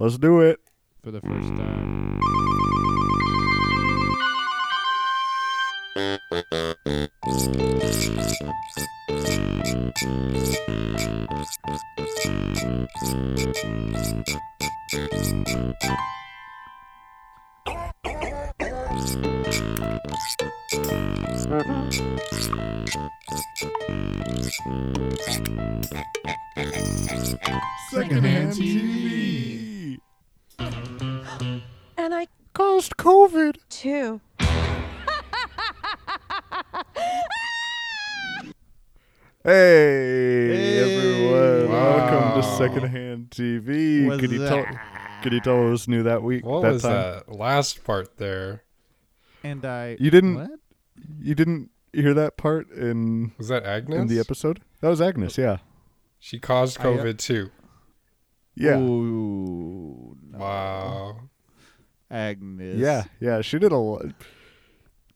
Let's do it. for the first time. Secondhand TV. And I Caused COVID. too. Hey, Hey. everyone! Welcome to Wow. Secondhand TV. What's Could you tell? that? Could you tell what was new that week? What that was time? that last part there? And I You didn't- What? You didn't hear that part in Was that Agnes? in the episode? That was Agnes. Yeah. She caused I, uh, COVID too. Yeah. Ooh, no. Wow. Agnes. Yeah. Yeah. She did a lot.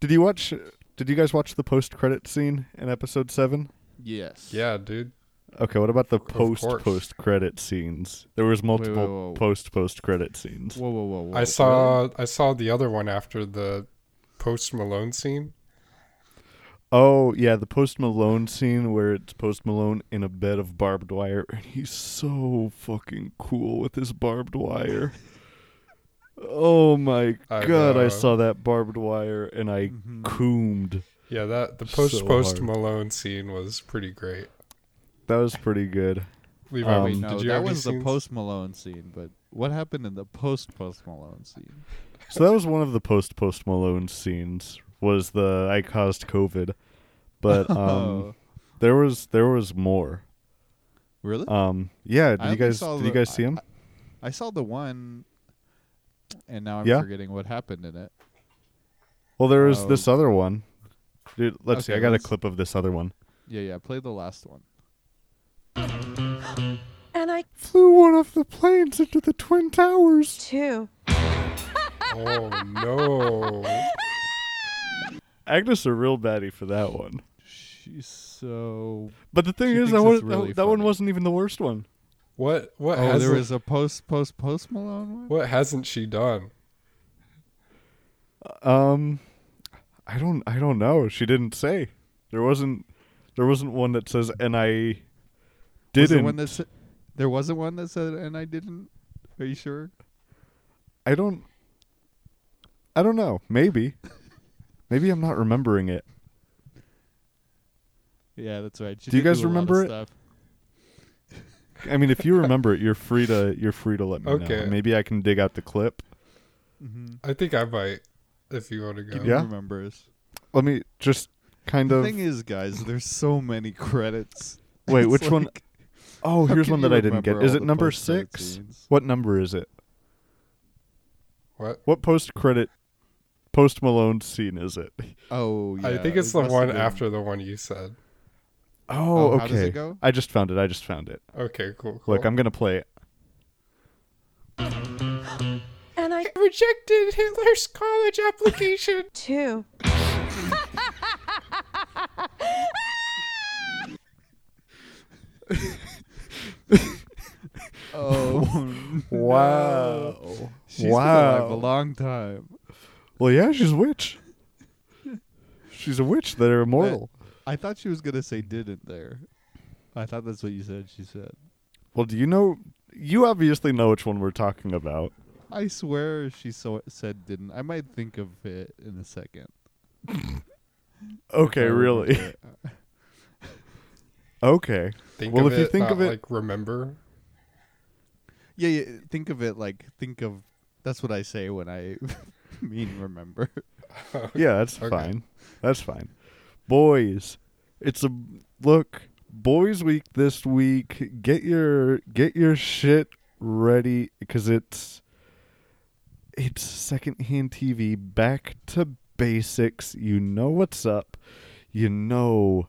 Did you watch? Did you guys watch the post credit scene in episode seven? Yes. Yeah, dude. Okay. What about the post post credit scenes? There was multiple whoa, whoa. post post credit scenes. Whoa, whoa, whoa, whoa. I saw I saw the other one after the post Malone scene. Oh yeah, the Post Malone scene where it's Post Malone in a bed of barbed wire, and he's so fucking cool with his barbed wire. oh my I god, I saw that barbed wire and I Mhm. coomed. Yeah, that the So post post hard. Malone scene was pretty great. That was pretty good. Levi, Um, Wait, did no, you that have any was the post Malone scene, but what happened in the post post Malone scene? So that was one of the post Post Malone scenes. Was the I caused COVID, but um, Oh. there was there was more. really? Um, yeah, did I you guys saw did you guys see him? I saw the one, and now I'm Yeah? forgetting what happened in it. Well, there was Oh. this other one. Dude, let's see. I got a clip of this other one. Yeah, yeah. Play the last one. And I flew one of the planes into the twin towers. too. Oh no. Agnes a real baddie for that one. She's so. But the thing She is, that, one, really that, that one wasn't even the worst one. What what Oh, there was a post post post Malone one. what hasn't she done? Um, I don't, I don't know. She didn't say. There wasn't, there wasn't one that says, and I Was there didn't. one that sa- there wasn't one that said, and I didn't. Are you sure? I don't. I don't know. Maybe. Maybe I'm not remembering it. Yeah, that's right. She Do you guys a lot of remember it? Stuff. I mean, if you remember it, you're free to you're free to let me know. Okay. Maybe I can dig out the clip. Mm-hmm. I think I might if you want to go. Yeah? remembers. Let me just kind The of thing is, guys, there's so many credits. wait. It's Which one? like, Oh, how here's one that I didn't get. Is it number six? scenes? What number is it? What? What post credit post Malone scene is it? Oh, yeah. I think it's it the one been- after the one you said. Oh, Oh, okay. how does it go? I just found it. I just found it. Okay, cool. cool. Look, I'm gonna play it. And I rejected Hitler's college application. too. Oh, Wow. no. She's been alive a Wow. long time. Well, yeah, she's a witch. she's a witch. They're immortal. I thought she was gonna say didn't there. I thought that's what you said. She said. Well, do you know? You obviously know which one we're talking about. I swear she so said didn't. I might think of it in a second. Okay, really? Okay. Think Well, of if you it, think not of it- like remember. Yeah, yeah. Think of it like think of. That's what I say when I mean remember. Yeah, that's Okay. fine. That's fine. Boys, it's a look. Boys Week this week. Get your get your shit ready because it's it's secondhand TV. Back to basics. You know what's up. You know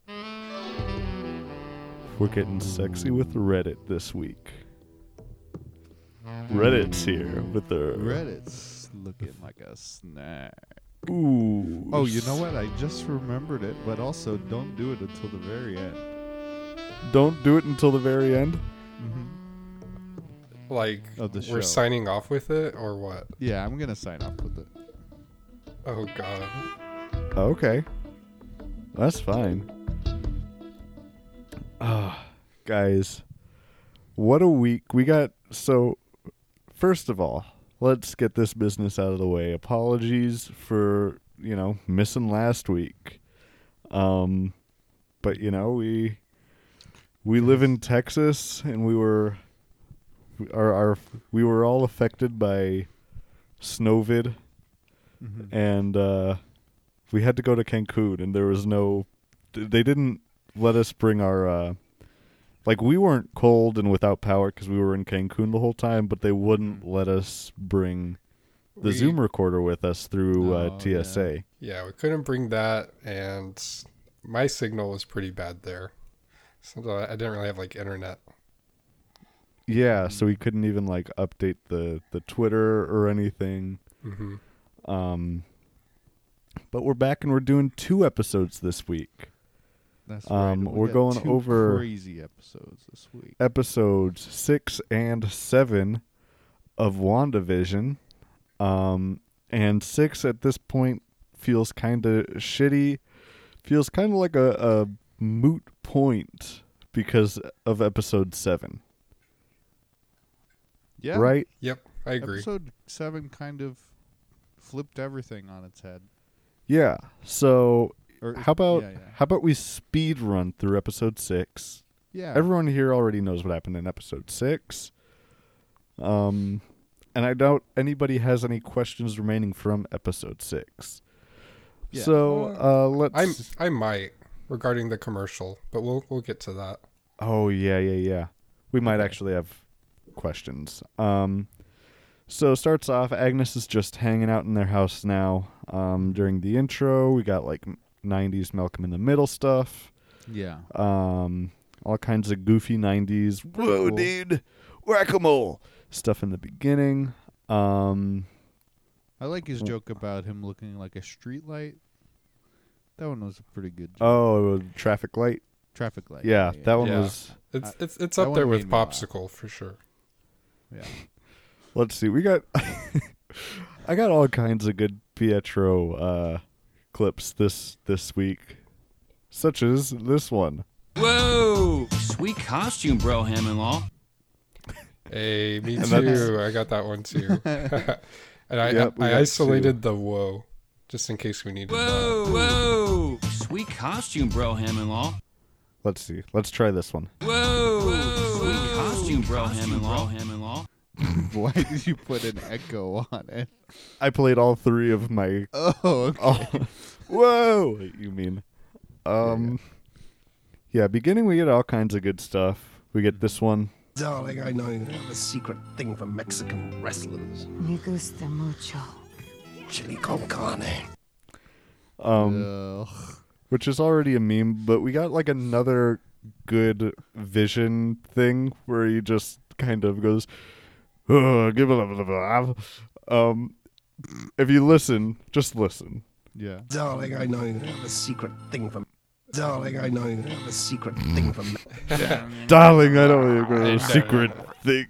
we're getting sexy with Reddit this week. Reddit's here with their Reddit's looking like a snack. ooh. Oh, you know what? I just remembered it, but also don't do it until the very end. Don't do it until the very end. Mm-hmm. Like Of the we're show. signing off with it or what? Yeah, I'm gonna sign off with it. Oh god. Okay. That's fine. Ah, guys. What a week. We got so first of all, let's get this business out of the way. Apologies for, you know, missing last week. Um but you know, we we live in Texas and we were our, our we were all affected by snowvid Mm-hmm. and uh, we had to go to Cancun, and there was no. They didn't let us bring our. Uh, like we weren't cold and without power because we were in Cancun the whole time, but they wouldn't let us bring the We- Zoom recorder with us through uh, Oh, TSA. Yeah, we couldn't bring that, and my signal was pretty bad there. So I didn't really have like internet. Yeah, so we couldn't even like update the the Twitter or anything. hmm Um, but we're back and we're doing two episodes this week. That's Um, right. We we're got going two over- crazy episodes this week. episodes six and seven of WandaVision. Um, and six at this point feels kind of shitty. Feels kind of like a, a moot point because of episode seven, Yeah, right? Yep, I agree. Episode seven kind of flipped everything on its head. Yeah. So Or how about yeah, yeah. how about we speed run through episode six? yeah. Everyone here already knows what happened in episode six. Um, and I doubt anybody has any questions remaining from episode six. Yeah. So uh, let's. I'm I might regarding the commercial, but we'll we'll get to that. Oh yeah, yeah, yeah. We might Okay. actually have questions. Um, so starts off. Agnes is just hanging out in their house now. Um, during the intro, we got like '90s Malcolm in the Middle stuff. yeah. Um, all kinds of goofy '90s. Whoa, cool. dude, whack-a-mole stuff in the beginning. Um, I like his joke about him looking like a street light. That one was a pretty good joke. oh, traffic light. traffic light. Yeah, that one Yeah. was. It's it's it's up there with popsicle for sure. Yeah. Let's see. We got. I got all kinds of good Pietro uh, clips this this week, such as this one. Whoa! Sweet costume, bro, Hammond Hey, me too. I got that one too. and I Yep, we I got isolated the whoa, just in case we needed that. Whoa! Whoa! Sweet costume, bro, Hammond Let's see. Let's try this one. Whoa! Sweet costume, bro, Hammond Hammond Why did you put an echo on it? I played all three of my. Oh, okay. Oh, whoa! You mean? Um. Yeah, beginning we get all kinds of good stuff. We get this one. Darling, I know you have a secret thing for Mexican wrestlers. Me gusta mucho. Chili con carne. Um. Ugh. which is already a meme, but we got like another good vision thing where he just kind of goes, "Oh, give it a um if you listen, just listen. yeah. Darling, I know you have a secret thing for. me. Darling, I know you have a secret thing for. Me- Darling, I know you have a secret thing.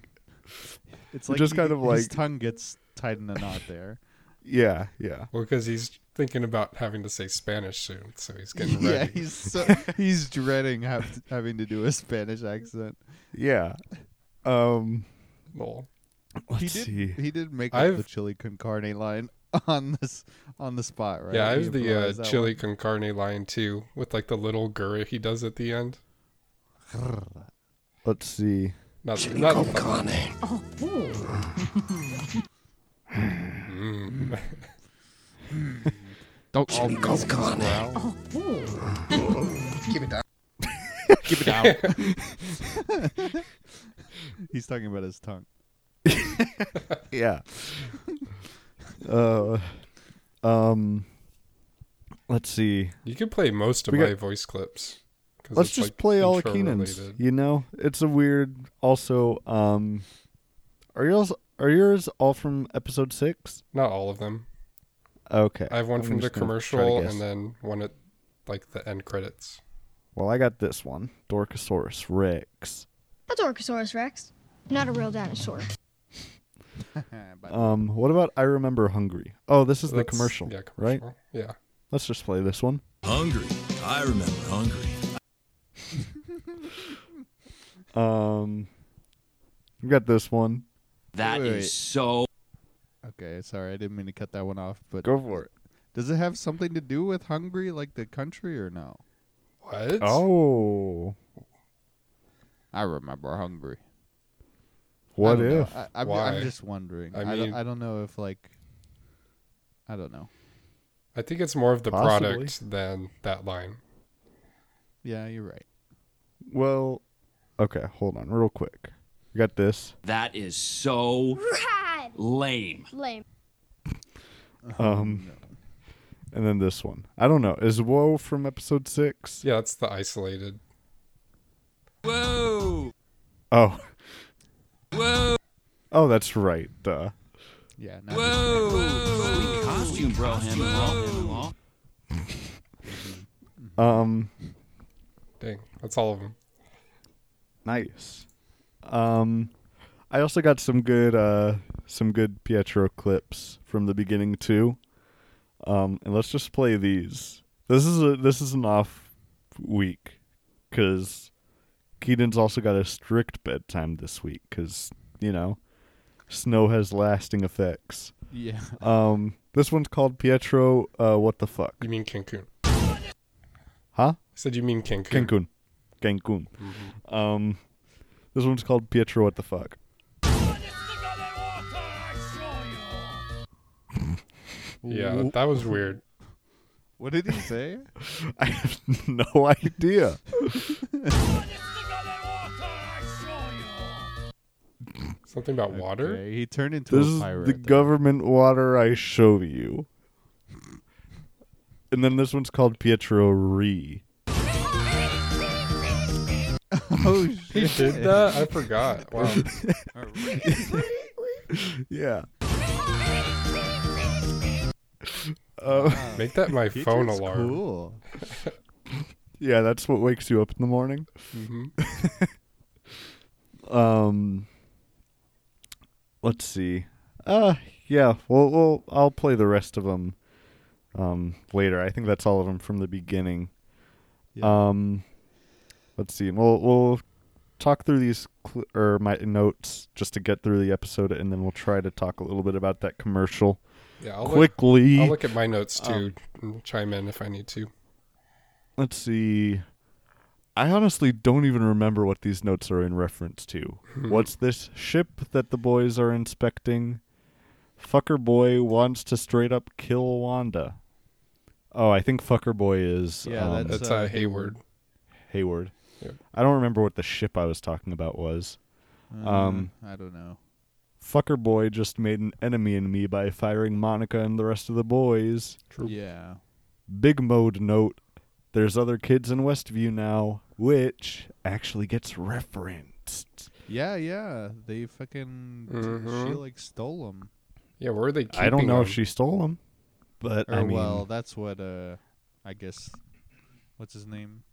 It's like just he- kind of his like- tongue gets tied in a knot there. Yeah, yeah. Well, because he's thinking about having to say Spanish soon, so he's getting ready. yeah, he's so, he's dreading have having to do a Spanish accent. Yeah. Um Lol. Let's he did see. he did make up I've- the chili con carne line on this on the spot, right? Yeah, I He was the uh, chili one. con carne line too, with like the little gurra he does at the end. Let's see. Not, Chili not con carne. Mm. Don't Chili con carne. Keep it down. Give it down. He's talking about his tongue. Yeah. uh um let's see. You can play most of We my got- voice clips. Let's just like, play all of intro Keenan's. related. You know, it's a weird. Also, um, are yours are yours all from episode six? Not all of them. Okay, I have one I'm from the just gonna try to commercial and then one at like the end credits. well, I got this one, Dorkosaurus Rex. A Dorkosaurus Rex. Not a real dinosaur. But Um, what about I remember hungry? Oh, this is the commercial, Yeah, right? Yeah. Let's just play this one. Hungry. I remember hungry. Um, we got this one. That is Wait, wait. so. okay, sorry, I didn't mean to cut that one off. But Go for it. does it have something to do with Hungary, like the country, or no? What? Oh, I remember Hungry. What I don't know. if? I, I'm, Why? I'm just wondering. I I, mean- don't, I don't know if like. I don't know. I think it's more of the Possibly. product than that line. Yeah, you're right. Well, okay, hold on, real quick. We got this. That is so Rad. lame. Lame. Um, and then this one. I don't know. Is Woe from episode six? Yeah, it's the isolated. Whoa! Oh, Whoa! Oh, that's right. Duh. Yeah. Not Whoa! Sweet costume, bro. Him and. Him. Um, Dang, that's all of them. nice. Um, I also got some good, uh, some good Pietro clips from the beginning too. Um, and let's just play these. This is a this is an off week because Keaton's also got a strict bedtime this week because you know snow has lasting effects. Yeah. Um, this one's called Pietro. Uh, what the fuck? You mean Cancun? Huh? I said you mean Cancun. Cancun. Cancun. Mhm. Um, this one's called Pietro. What the fuck? Yeah, that was weird. What did he say? I have no idea. Something about water. Okay, he turned into This a is pirate. the then. government water I show you. And then this one's called Pietro Re. oh He shit! did that? I forgot. Wow. Yeah. Uh, Make that my He phone just alarm. Cool. yeah, that's what wakes you up in the morning. hmm Um, let's see. Uh, yeah. Well, well, I'll play the rest of them um later. I think that's all of them from the beginning. Yeah. Um, let's see. We'll we'll talk through these cl- or my notes just to get through the episode, and then we'll try to talk a little bit about that commercial Yeah, I'll look, quickly. I'll look at my notes too and chime in if I need to. Let's see. I honestly don't even remember what these notes are in reference to. What's this ship that the boys are inspecting? Fucker boy wants to straight up kill Wanda. Oh, I think Fucker boy is Yeah, um, that's- That's uh, uh, Hayward. Hayward. Yep. I don't remember what the ship I was talking about was. um, Uh, I don't know. Fucker boy just made an enemy in me by firing Monica and the rest of the boys. True. Yeah. Big mode note. There's other kids in Westview now, which actually gets referenced. Yeah, yeah. They fucking she Mhm. like stole them. Yeah, where are they keeping I don't know them? if she stole them, but Or I mean, well, that's what uh, I guess. What's his name?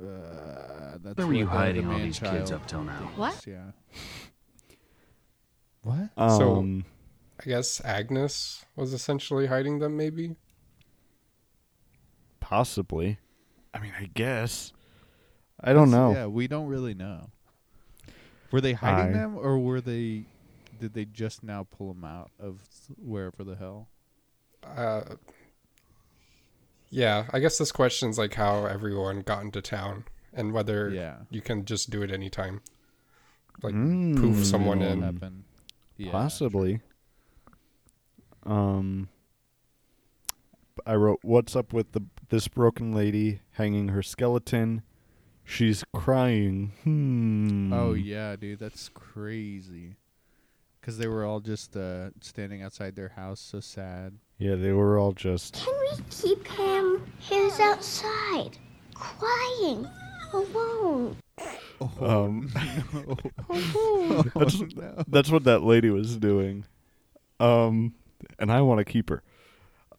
Uh, that's Where were you hiding the all man these kids up till now? What? Yeah. What? So- um, I guess Agnes was essentially hiding them, maybe. Possibly. I mean, I guess. I don't know. Yeah, we don't really know. Were they hiding I- them, or were they? Did they just now pull them out of wherever the hell? Uh, yeah, I guess this question's like how everyone got into town and whether Yeah. you can just do it anytime. Like Mm, poof someone in. happened? Yeah. Possibly. Um, I wrote, "What's up with the this broken lady hanging her skeleton? She's crying. Hmm. Oh yeah, dude, that's crazy. Because they were all just uh, standing outside their house, so sad. Yeah, they were all just. Can we keep him? He's outside, crying, alone. Um, Oh, that's no. that's what that lady was doing. Um, and I want to keep her.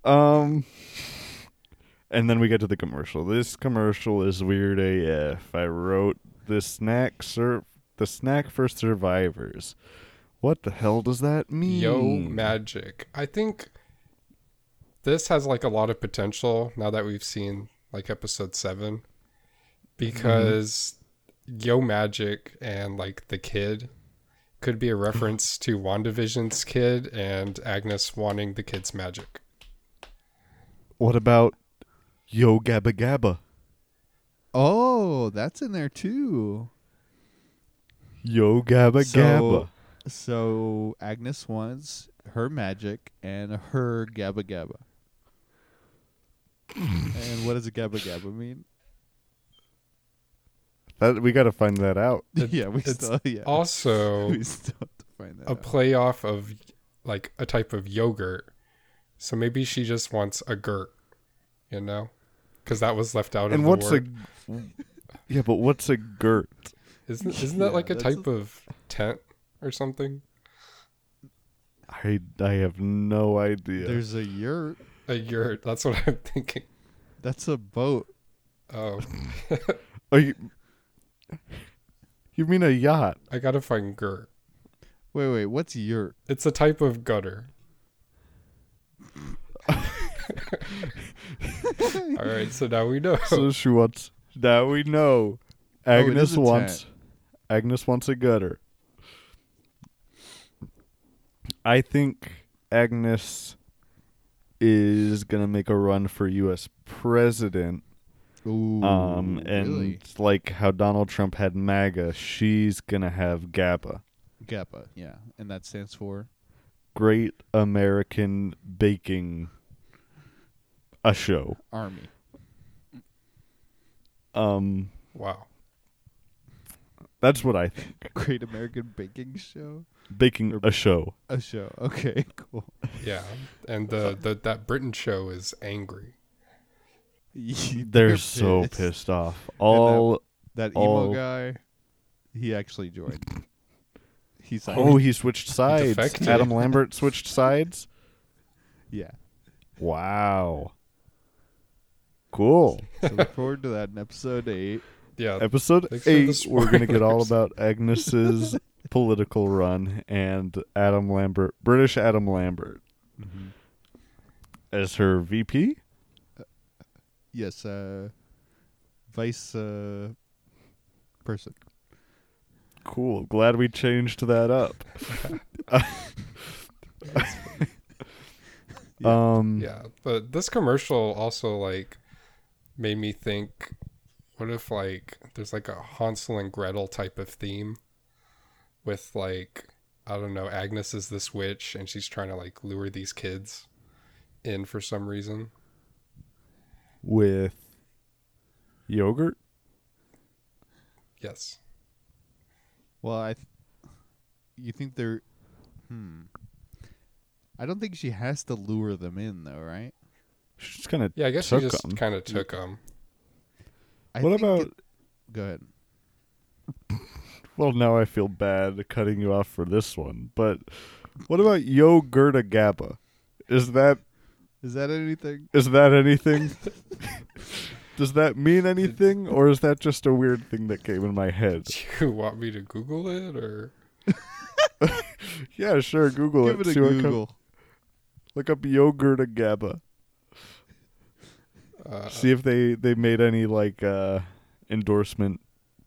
Um, and then we get to the commercial. This commercial is weird AF. I wrote the snack serve. the snack for survivors. What the hell does that mean? Yo Magic. I think this has like a lot of potential now that we've seen like episode 7 because Yo Magic and like the kid could be a reference to WandaVision's kid and Agnes wanting the kid's magic. What about Yo Gabba Gabba? Oh, that's in there too. Yo Gabba So- Gabba. So Agnes wants her magic and her Gabba Gabba. and what does a Gabba Gabba mean? That we got to find that out. It- yeah, we it's still yeah. Also we still have to find that a out. play off of like a type of yogurt. So maybe she just wants a gurt, you know? Because that was left out And of the what's word. a Yeah, but what's a girt? Isn't isn't that Yeah, like a that's type of tent or something? I I have no idea. There's a yurt. A yurt. That's what I'm thinking. That's a boat. Oh, Are you You mean a yacht? I gotta find girt. Wait, wait. What's yurt? It's a type of gutter. All right, so now we know. So she wants now we know. Oh, Agnes a wants. Agnes wants a gutter. I think Agnes is gonna make a run for US president. Ooh, Um and really? like how Donald Trump had MAGA, she's gonna have GABA. GABA. Yeah, and that stands for Great American Baking a show. Army. Um wow. that's what I think. Great American Baking Show. Baking a show. A show. Okay, cool. Yeah, and the, the that Britain show is angry. They're, so pissed off. All That emo all- guy, he actually joined. He's like, Oh, he switched sides. defected. Adam Lambert switched sides. yeah. Wow. Cool. So look forward to that in episode eight. Yeah, Episode Thanks eight, we're gonna get all about Agnes's political run and Adam Lambert, British Adam Lambert, as her VP. Yes, uh, vice uh, person. Cool. Glad we changed that up. um. yeah. But this commercial also like made me think, what if like there's like a Hansel and Gretel type of theme, with like I don't know, Agnes is this witch and she's trying to like lure these kids in for some reason. With yogurt. Yes. Well, I. Th- you think they're? Hmm. I don't think she has to lure them in, though, right? She's kind of Yeah, I guess she took just 'em. kind of took them. I What think about? it- go ahead. Well, now I feel bad cutting you off for this one, but what about Yogurta Gabba? Is that Is that anything? is that anything? Does that mean anything, or is that just a weird thing that came in my head? Do you want me to Google it or? Yeah, sure. Google Give it. it a see what com- Google. look up Yogurta Gabba. Uh, See if they they made any like uh endorsement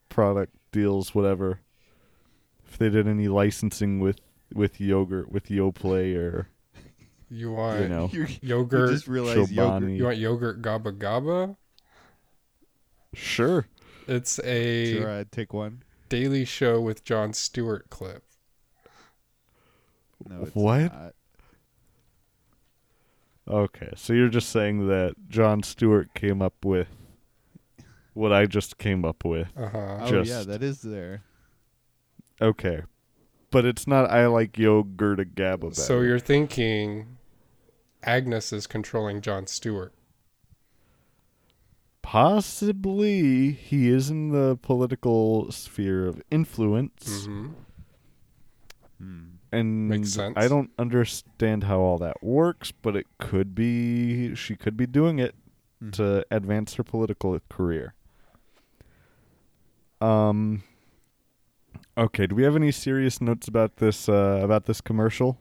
product deals, whatever. If they did any licensing with with yogurt, with Yoplait or you want you know You yogurt? just realized yogurt. Chobani. You want yogurt gabba gabba? Sure. It's a Sure, I'd take one. Daily Show with Jon Stewart clip. No, it's What? not. Okay, so you're just saying that Jon Stewart came up with what I just came up with. Uh huh. Oh yeah, that is there. Okay. But it's not I like yogurt a gabba better. So you're thinking Agnes is controlling Jon Stewart. possibly he is in the political sphere of influence hmm and Makes sense. I don't understand how all that works, but it could be she could be doing it Mhm. to advance her political career. Um Okay, do we have any serious notes about this uh about this commercial?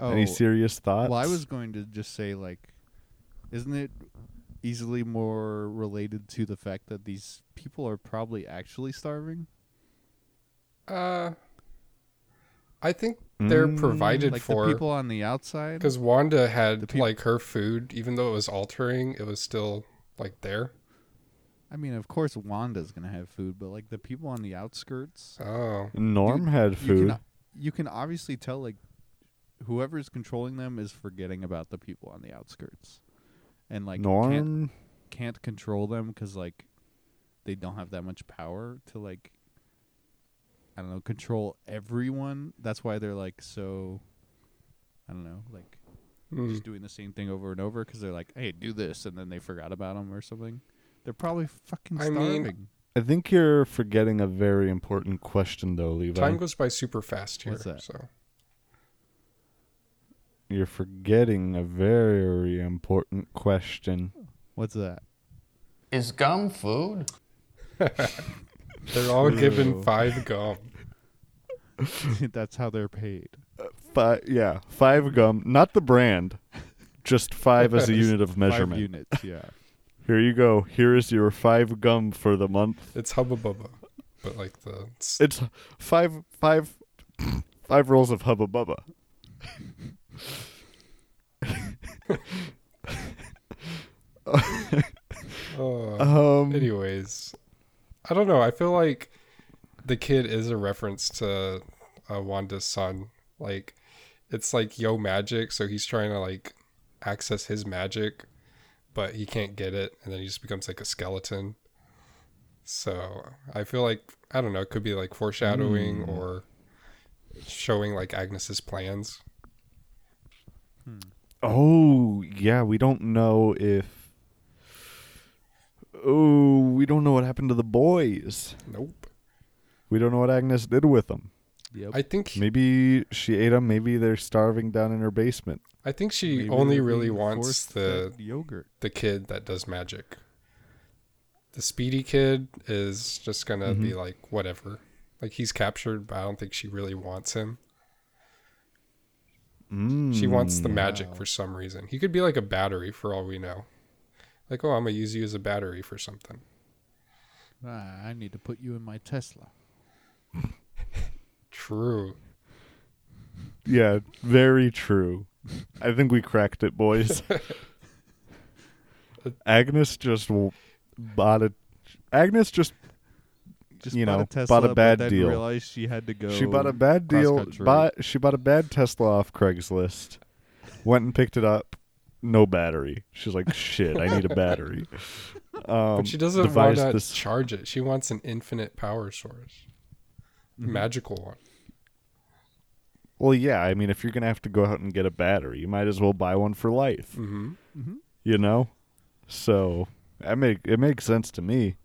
Oh, any serious thoughts? well, I was going to just say like, isn't it easily more related to the fact that these people are probably actually starving? Uh, I think they're Mm, provided like for the people on the outside. because Wanda had The peop- like her food, even though it was altering, it was still like there. I mean, of course, Wanda's gonna have food, but like the people on the outskirts, Oh, Norm had you food. can, you can obviously tell like whoever's controlling them is forgetting about the people on the outskirts, and like can't Norm can't control them because like they don't have that much power to like I don't know control everyone. That's why they're like so I don't know like Hmm. just doing the same thing over and over because they're like, hey, do this, and then they forgot about them or something. They're probably fucking I mean, starving. I think you're forgetting a very important question though, Levi. time goes by super fast here. What's that? So You're forgetting a very important question. What's that? Is gum food? they're all given five gum. That's how they're paid. Five, yeah, five gum, not the brand, just five as a unit of measurement. Five units, yeah. Here you go. Here is your five gum for the month. It's Hubba Bubba, but like the s- It's five, five, five rolls of Hubba Bubba. Oh. Um, Anyways, I don't know. I feel like the kid is a reference to uh, Wanda's son. Like, it's like yo magic, so he's trying to like access his magic, but he can't get it, and then he just becomes like a skeleton. So I feel like I don't know. It could be like foreshadowing or showing like Agnes's plans. Oh, yeah, we don't know if. Oh, we don't know what happened to the boys. Nope. We don't know what Agnes did with them. Yep. I think Maybe she ate them. Maybe they're starving down in her basement. I think she Maybe only really wants the yogurt. the kid that does magic. The speedy kid is just gonna be like whatever. Like he's captured, but I don't think she really wants him. She wants the magic for some reason. He could be like a battery for all we know. Like, oh, I'm gonna use you as a battery for something. Ah, I need to put you in my Tesla. True. Yeah, very true. I think we cracked it, boys. Agnes just w- bought a. Agnes just Just You know, a bought a but bad then deal. Realized she had to go. she bought a bad deal. cross-country. Bought she bought a bad Tesla off Craigslist. Went and picked it up. No battery. She's like, shit. I need a battery. Um, But she doesn't want devised to this. charge it. She wants an infinite power source. Magical one. Well, yeah. I mean, if you're gonna have to go out and get a battery, you might as well buy one for life. hmm You know. So that make it makes sense to me.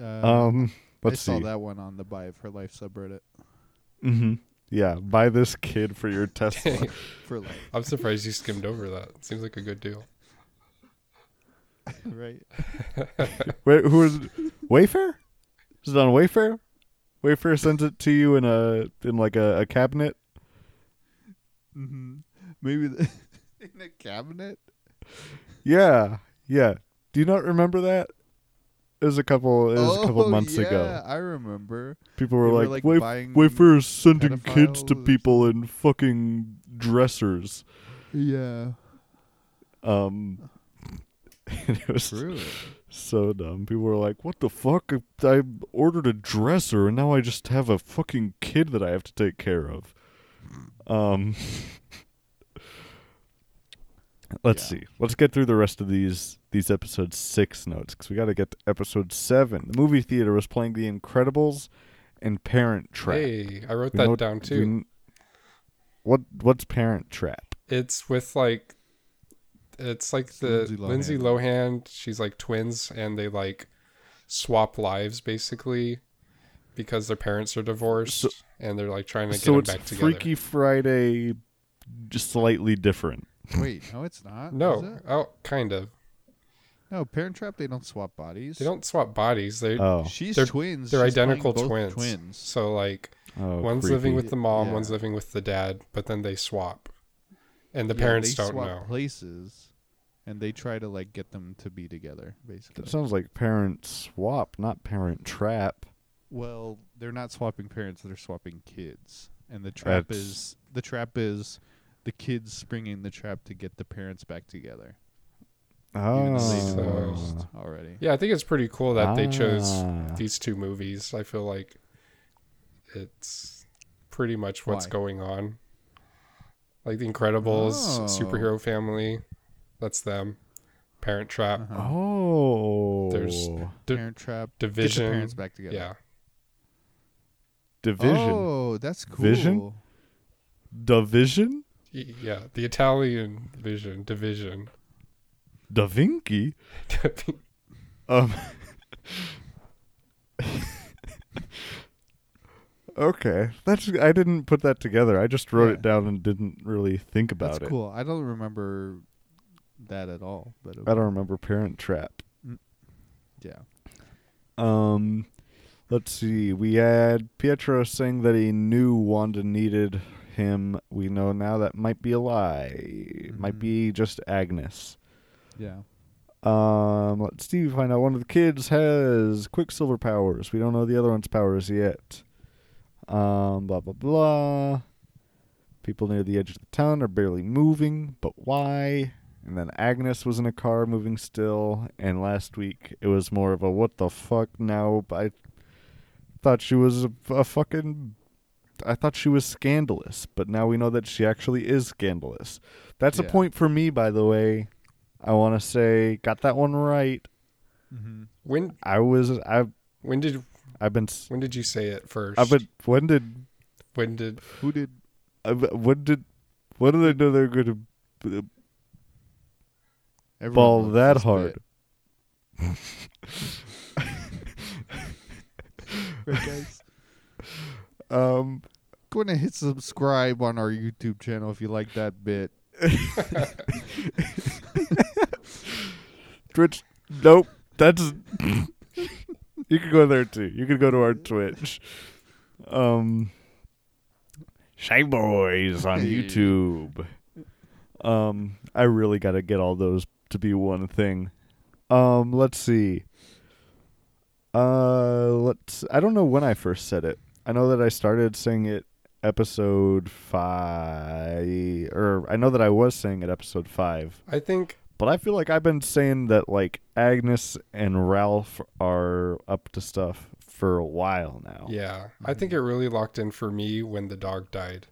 Uh, Um, I let's saw see. that one on the Buy for Life subreddit Mm-hmm. Yeah, buy this kid for your Tesla. for life, I'm surprised you skimmed over that. Seems like a good deal. right? Wait, who is? Wayfair? Is it on Wayfair? Wayfair sends it to you in a in like a, a cabinet. Mm-hmm. Maybe the, in a cabinet. Yeah, yeah. Do you not remember that? It was a couple. It was a couple Oh, months yeah, ago. I remember. People were They were, like, like, Wayfair is sending kids to people in fucking dressers. Yeah, Um, it was true. So dumb. People were like, "What the fuck? I ordered a dresser and now I just have a fucking kid that I have to take care of." Um, let's Yeah. see. Let's get through the rest of these these episode six notes because we got to get to episode seven. The movie theater was playing The Incredibles and Parent Trap. Hey, I wrote You that down do too. what what's Parent Trap? It's with like, it's like the Lindsay Lindsay Lohan. She's like twins, and they like swap lives basically because their parents are divorced, So- and they're like trying to get So them it's back together. Freaky Friday, just slightly different. Wait, no, it's not. is No, it? oh, kind of. No, Parent Trap. They don't swap bodies. They don't swap bodies. They Oh, She's They're- twins. they're She's identical twins. Twins. So like oh one's living with the mom, Yeah. one's living with the dad, but then they swap, and the Yeah, parents they don't swap know. places, and they try to like get them to be together. Basically. That sounds like parent swap, not parent trap. Well, they're not swapping parents; they're swapping kids. And the trap That's- is the trap is the kids springing the trap to get the parents back together. Even though they Oh, divorced already. Yeah, I think it's pretty cool that they chose Ah. these two movies. I feel like it's pretty much what's Why? going on. Like The Incredibles, Oh. Superhero Family, that's them. Parent Trap, Uh-huh. oh, There's D- Parent trap. Division. Get the parents back together. yeah, division, Oh, that's cool. Vision? division, Y- yeah. The Italian Vision, Division. Da Vinci. Um. okay, that's. I didn't put that together. I just wrote Yeah. it down and didn't really think about That's it. cool. I don't remember that at all. But I don't remember Parent Trap. Yeah. Um, let's see. We had Pietro saying that he knew Wanda needed him. We know now that might be a lie. It Might be just Agnes. Yeah. Um, let's see. Find out one of the kids has Quicksilver powers. We don't know the other one's powers yet. Um, blah blah blah. People near the edge of the town are barely moving, but why? And then Agnes was in a car moving still, and last week it was more of a what the fuck now. I thought she was a, a fucking. I thought she was scandalous, but now we know that she actually is scandalous. That's a point for me, by the way. I want to say got that one right. Mm-hmm. When I was I've when did I've been s- when did you say it first? I've been when did when did Who did? I've, when did when did they know they're going to Everyone ball that hard? Right, guys. Um, Go ahead and hit subscribe on our YouTube channel if you like that bit. Twitch. Nope. That's. you can go there too. You can go to our Twitch. Um. Shy Boys on YouTube. Um, I really got to get all those to be one thing. Um, let's see. Uh, let's. I don't know when I first said it. I know that I started saying it episode five, or I know that I was saying it episode five. I think But I feel like I've been saying that like Agnes and Ralph are up to stuff for a while now. Yeah, I think it really locked in for me when the dog died.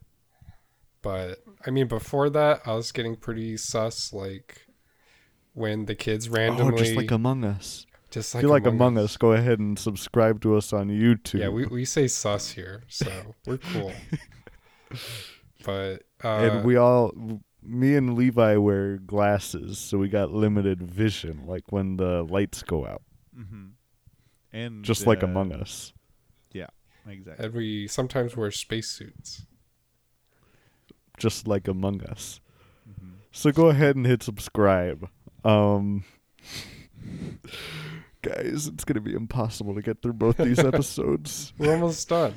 But I mean, before that, I was getting pretty sus. Like when the kids randomly, Oh, just like Among Us. just if you like Among Us, go ahead and subscribe to us on YouTube. Yeah, we we say sus here, so we're cool. but uh, and we all, me and Levi wear glasses, so we got limited vision, like when the lights go out, Mm-hmm. And just like uh, Among Us. Yeah, exactly. and we sometimes wear spacesuits. just like Among Us. Mhm. So go ahead and hit subscribe. Um Guys, it's gonna be impossible to get through both these episodes. We're almost done.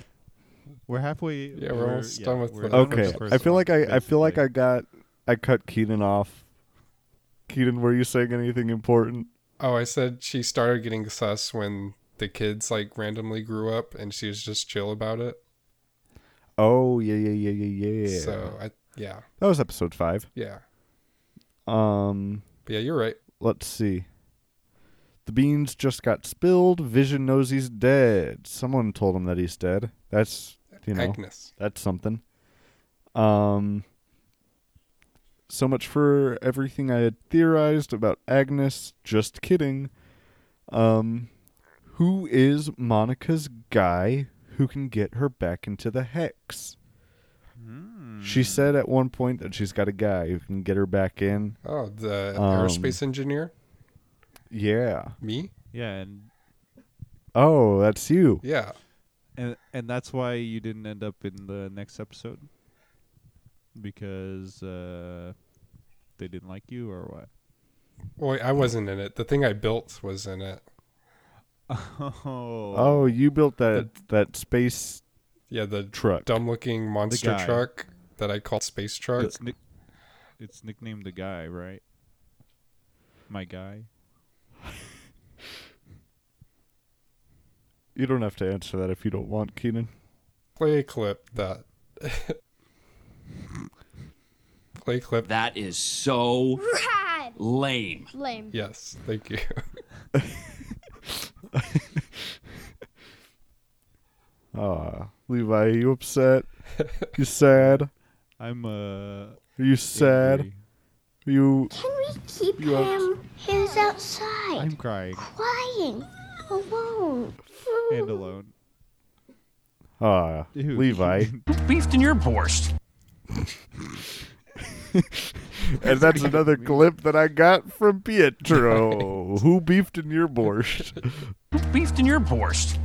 We're halfway. Yeah, we're almost done with we're the- done with okay. the I feel one, like I, I feel like I got I cut Keaton off. Keaton, were you saying anything important? Oh, I said she started getting sus when the kids like randomly grew up, and she was just chill about it. Oh yeah yeah yeah yeah yeah. So I yeah that was episode five. yeah. Um But yeah, you're right. let's see. The beans just got spilled. Vision knows he's dead. Someone told him that he's dead. That's you know Agnes. that's something. Um so much for everything I had theorized about Agnes. Just kidding. Um who is Monica's guy who can get her back into the hex? Hmm. She said at one point that she's got a guy who can get her back in. Oh, the Um, aerospace engineer. Yeah. Me. Yeah, and Oh, that's you. Yeah. and and that's why you didn't end up in the next episode because uh, they didn't like you or what? Wait, I wasn't in it. The thing I built was in it. Oh. Oh, you built that that space Yeah, the truck. dumb-looking monster guy. truck that I call space truck. It's nick. It's nicknamed the guy, right? My guy. You don't have to answer that if you don't want, Keenan. Play a clip that. Play a clip. That is so Rad. lame. Lame. Yes, thank you. Ah, Levi, are you upset? You sad? I'm uh. Are you sad? angry. Are you Can we keep You have- him? He's outside. I'm crying crying. Alone. and alone. ah Ew. Levi? Beefed in your borscht. and that's another clip that I got from Pietro. Who beefed in your borscht? Who beefed in your borscht.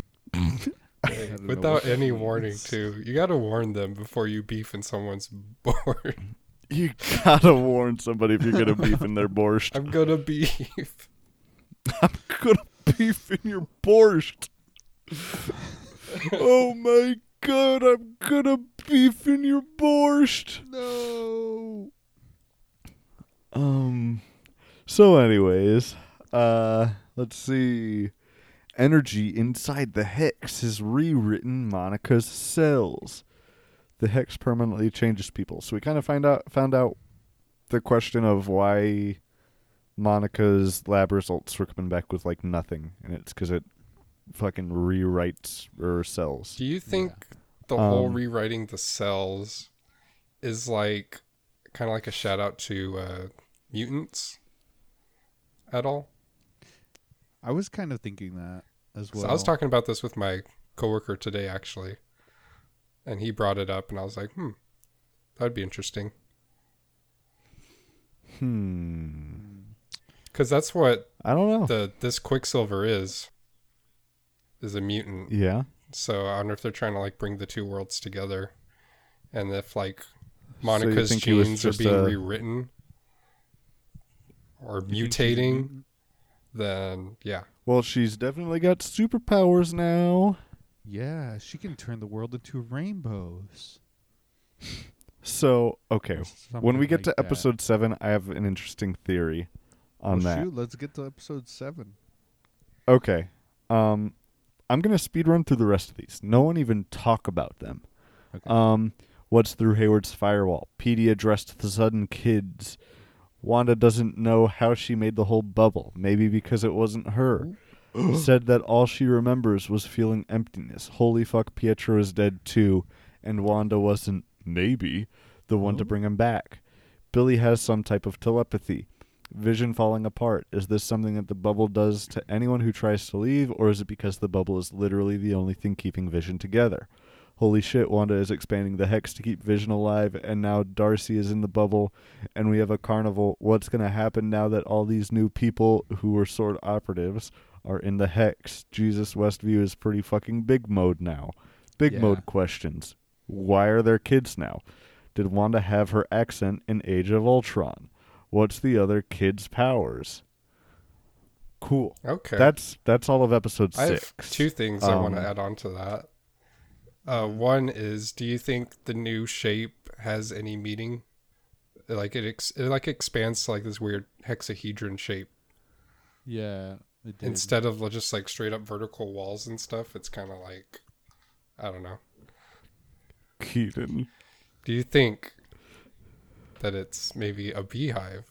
Hey, don't know without what any warning, too. You gotta warn them before you beef in someone's board. You gotta warn somebody if you're gonna beef in their borscht. I'm gonna beef. I'm gonna beef in your borscht. oh my god, I'm gonna beef in your borscht. No. Um so anyways, uh let's see. Energy inside the hex has rewritten Monica's cells. The hex permanently changes people. So we kind of find out found out the question of why Monica's lab results were coming back with like nothing, and it's because it fucking rewrites her cells. Do you think the whole Um, rewriting the cells is like kind of like a shout out to uh, mutants at all? I was kind of thinking that as well. So I was talking about this with my coworker today, actually, and he brought it up, and I was like, "Hmm, that'd be interesting," Hmm. because that's what I don't know. the this Quicksilver is is a mutant. yeah. So I wonder if they're trying to like bring the two worlds together, and if like Monica's he genes are being a- rewritten or You think she's a mutating? Then yeah. Well, she's definitely got superpowers now. Yeah, she can turn the world into rainbows. So, okay. or When we get like to that. episode 7, I have an interesting theory on Well, that. Shoot, let's get to episode seven. Okay. Um I'm going to speed run through the rest of these. No one even talk about them. Okay. Um what's through Hayward's firewall? PD addressed the sudden kids. Wanda doesn't know how she made the whole bubble. Maybe because it wasn't her. Said that all she remembers was feeling emptiness. Holy fuck, Pietro is dead too, and Wanda wasn't maybe the one to bring him back. Billy has some type of telepathy. Vision falling apart. Is this something that the bubble does to anyone who tries to leave, or is it because the bubble is literally the only thing keeping Vision together? Holy shit, Wanda is expanding the hex to keep Vision alive, and now Darcy is in the bubble, and we have a carnival. What's going to happen now that all these new people who were S.W.O.R.D. operatives are in the hex? Jesus Westview is pretty fucking big mode now. Big Yeah. mode questions. Why are there kids now? Did Wanda have her accent in Age of Ultron? What's the other kid's powers? Cool. Okay. That's that's all of episode I six. have two things I want to Um, add on to that. Uh, one is, do you think the new shape has any meaning? Like it, ex- it like expands to like this weird hexahedron shape Yeah, it did. instead of just like straight up vertical walls and stuff. It's kind of like, I don't know. Keaton. Do you think that it's maybe a beehive?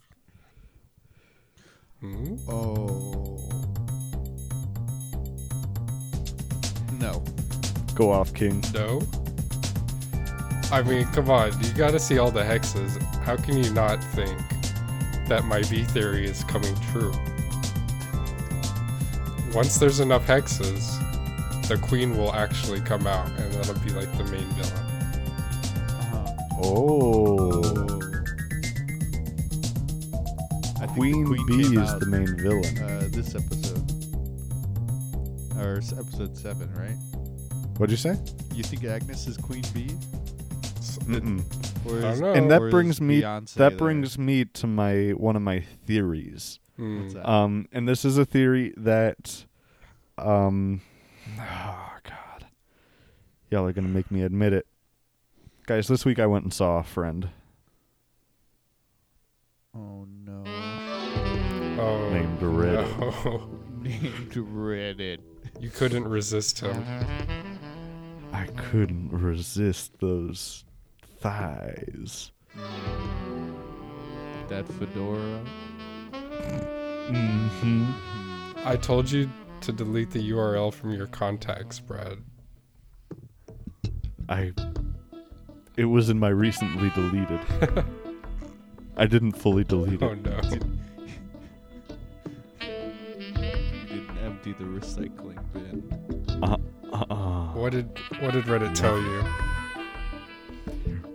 Hmm? Oh. No. Go off, King. No. I mean, come on, you gotta see all the hexes. How can you not think that my B theory is coming true? Once there's enough hexes, the queen will actually come out, and that'll be like the main villain. Uh-huh. Oh. I think Queen, the Bee is out, the main villain. Uh, this episode. Or episode 7, right? What'd you say? You think Agnes is Queen Bee? Mm-mm. Or is, know. And that or brings me Beyonce that there? brings me to my one of my theories. Hmm. What's that? Um, and this is a theory that, um, oh god, y'all are gonna make me admit it, guys. This week I went and saw a friend oh no. Oh, named Reddit. no. Named Reddit. You couldn't resist him. I couldn't resist those thighs. That fedora. Mm-hmm. I told you to delete the URL from your contacts, Brad. I. It was in my recently deleted. I didn't fully delete Oh it. Oh no. You didn't empty the recycling bin. Uh, uh, What did what did Reddit tell you?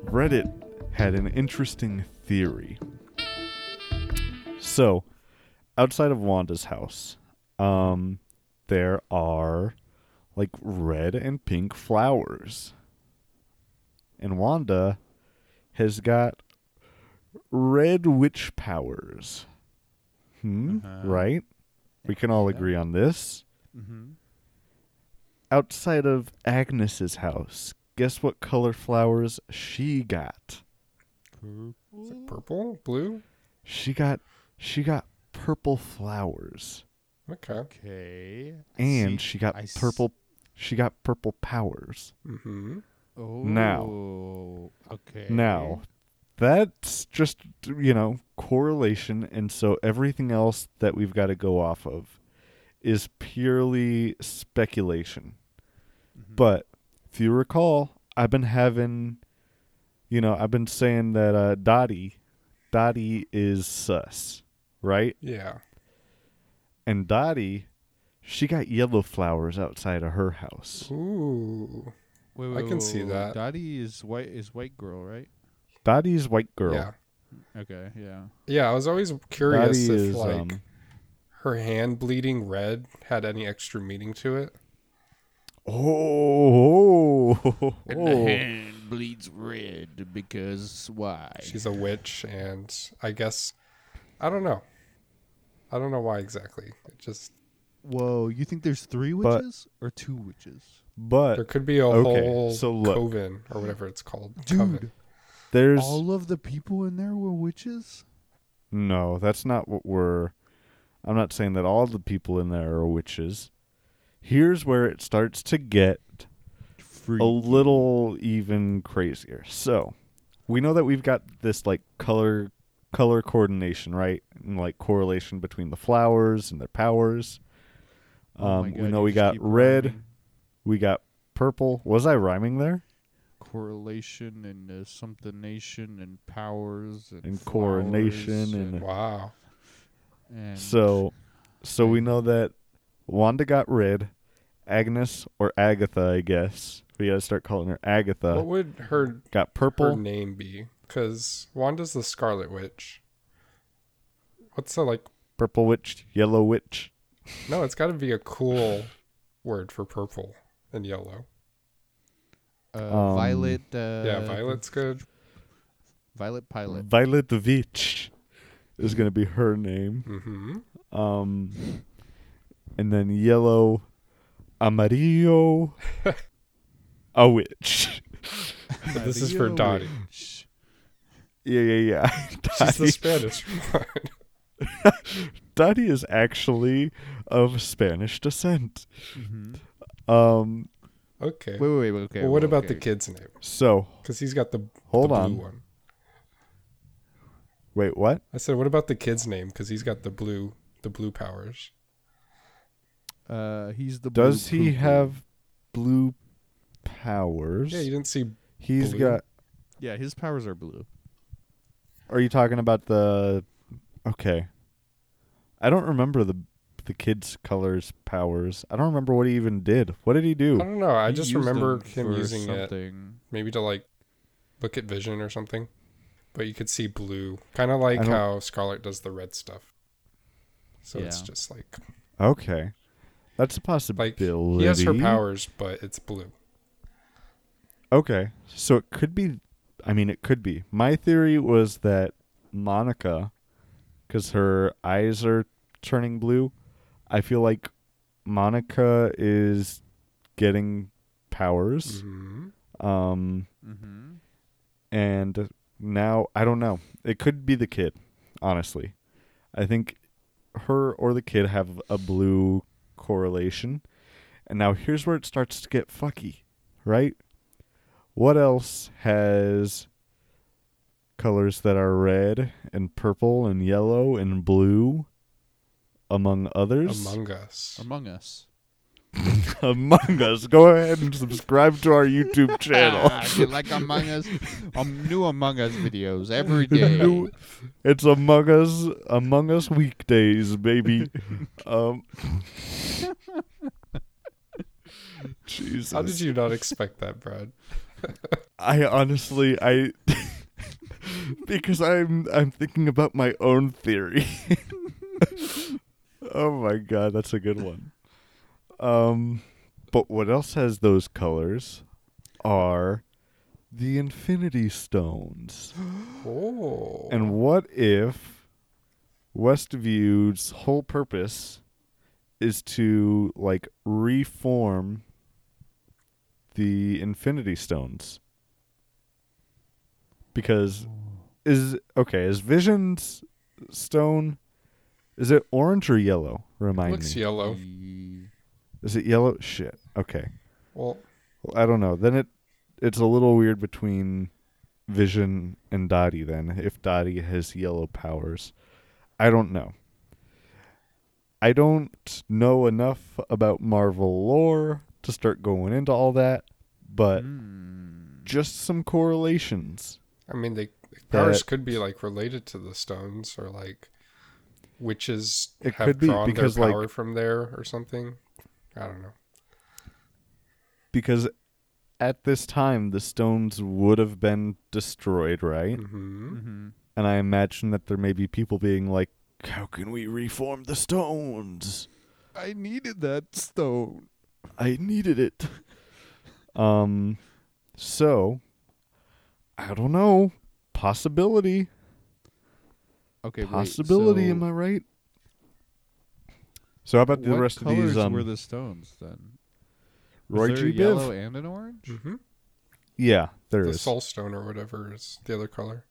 Reddit had an interesting theory. So, outside of Wanda's house, um, there are like red and pink flowers. And Wanda has got red witch powers. Hmm? Uh-huh. Right? We can all agree on this. Mm-hmm. Outside of Agnes's house, guess what color flowers she got? Is it purple? Blue? She got she got purple flowers. Okay. Okay. And see- she got I s- purple she got purple powers. Mm-hmm. Oh. Now. Okay. Now, that's just you know, correlation and so everything else that we've got to go off of is purely speculation. Mhm. But if you recall, I've been having you know, I've been saying that uh Dottie Dottie is sus, right? Yeah. And Dottie, she got yellow flowers outside of her house. Ooh. Wait, I can wait, see wait, that. Dottie is white. Is white girl, right? Dottie's white girl. Yeah. Okay. Yeah. Yeah, I was always curious Dottie if is like um, her hand bleeding red had any extra meaning to it. oh, oh, And the hand bleeds red because why? She's a witch and I guess I don't know. I don't know why exactly. It just Whoa! You think there's three But- witches or two witches? but there could be a okay, whole so look. coven or whatever it's called. Dude, Coven. there's all of the people in there were witches. no. That's not what we're. I'm not saying that all the people in there are witches. Here's where it starts to get Free. a little even crazier. So, we know that we've got this like color color coordination, right? And like correlation between the flowers and their powers. Oh Um, we know we got red, rhyming. we got purple. Was I rhyming there? correlation and uh, something nation and powers and, And coronation and- and, Wow. And So, so we know that Wanda got rid. Agnes or Agatha, I guess. We gotta start calling her Agatha. what would her got her purple. name be? Because Wanda's the Scarlet Witch. What's the like? Purple witch, yellow witch. No, it's got to be a cool word for purple and yellow. uh, Um, Violet. Uh, yeah, Violet's good. Violet Pilot. Violet the Witch is gonna be her name. Mm-hmm. Um, and then yellow, amarillo, a witch. This is for Maria Dottie. Witch. Yeah, yeah, yeah. She's the Spanish one. Dottie is actually of Spanish descent. Mhm. Um, Okay. Wait, wait, wait. Okay. well, what well, about the kid's name? so Because he's got the, hold the blue on. one. Wait, what? I said, what about the kid's name? Because he's got the blue, the blue powers. Uh, he's the. Does blue he poo-poo. have blue powers? Yeah, you didn't see. He's blue? got. Yeah, his powers are blue. Are you talking about the? Okay. I don't remember the the kid's colors powers. I don't remember what he even did. What did he do? I do? don't know. I He just remember him for using it maybe to like look at vision or something. But you could see blue, kind of like how Scarlet does the red stuff. So it's just like Okay, that's a like possibility. he has her powers, but it's blue. Okay, so it could be. I mean, it could be. My theory was that Monica because her eyes are turning blue. I feel like Monica is getting powers. Mhm. Um, Mm-hmm. and now I don't know. It could be the kid, honestly. I think her or the kid have a blue correlation. And now here's where it starts to get fucky, right? What else has colors that are red and purple and yellow and blue among others? Among Us. Among Us. Among Us. Go ahead and subscribe to our YouTube channel. Ah, you like Among Us? Um, new Among Us videos every day. New- it's Among Us Among Us weekdays, baby. um Jesus. How did you not expect that, Brad? I honestly I because I'm I'm thinking about my own theory. oh my god, that's a good one. Um but what else has those colors are the infinity stones. Oh. And what if Westview's whole purpose is to like reform the Infinity Stones? Because is okay, is Vision's stone is it orange or yellow? Remind looks me. Looks yellow. Is it yellow? Shit. Okay. Well, Well, I don't know. Then it it's a little weird between Vision and Dottie then if Dottie has yellow powers. I don't know. I don't know enough about Marvel lore to start going into all that, but Hmm. just some correlations. I mean, they powers could be like related to the stones, or like witches It have could be, because, their like- from there or something. I don't know. Because at this time the stones would have been destroyed, right? hmm Mm-hmm. And I imagine that there may be people being like, How can we reform the stones? I needed that stone. I needed it. Um, so I don't know. Possibility. Okay, Possibility. Wait, am I right? So how about the what rest of colors these? Um, were the stones then? Roy Was there G. a yellow and an orange? Mm-hmm. Yeah, there The is. soul stone or whatever is the other color.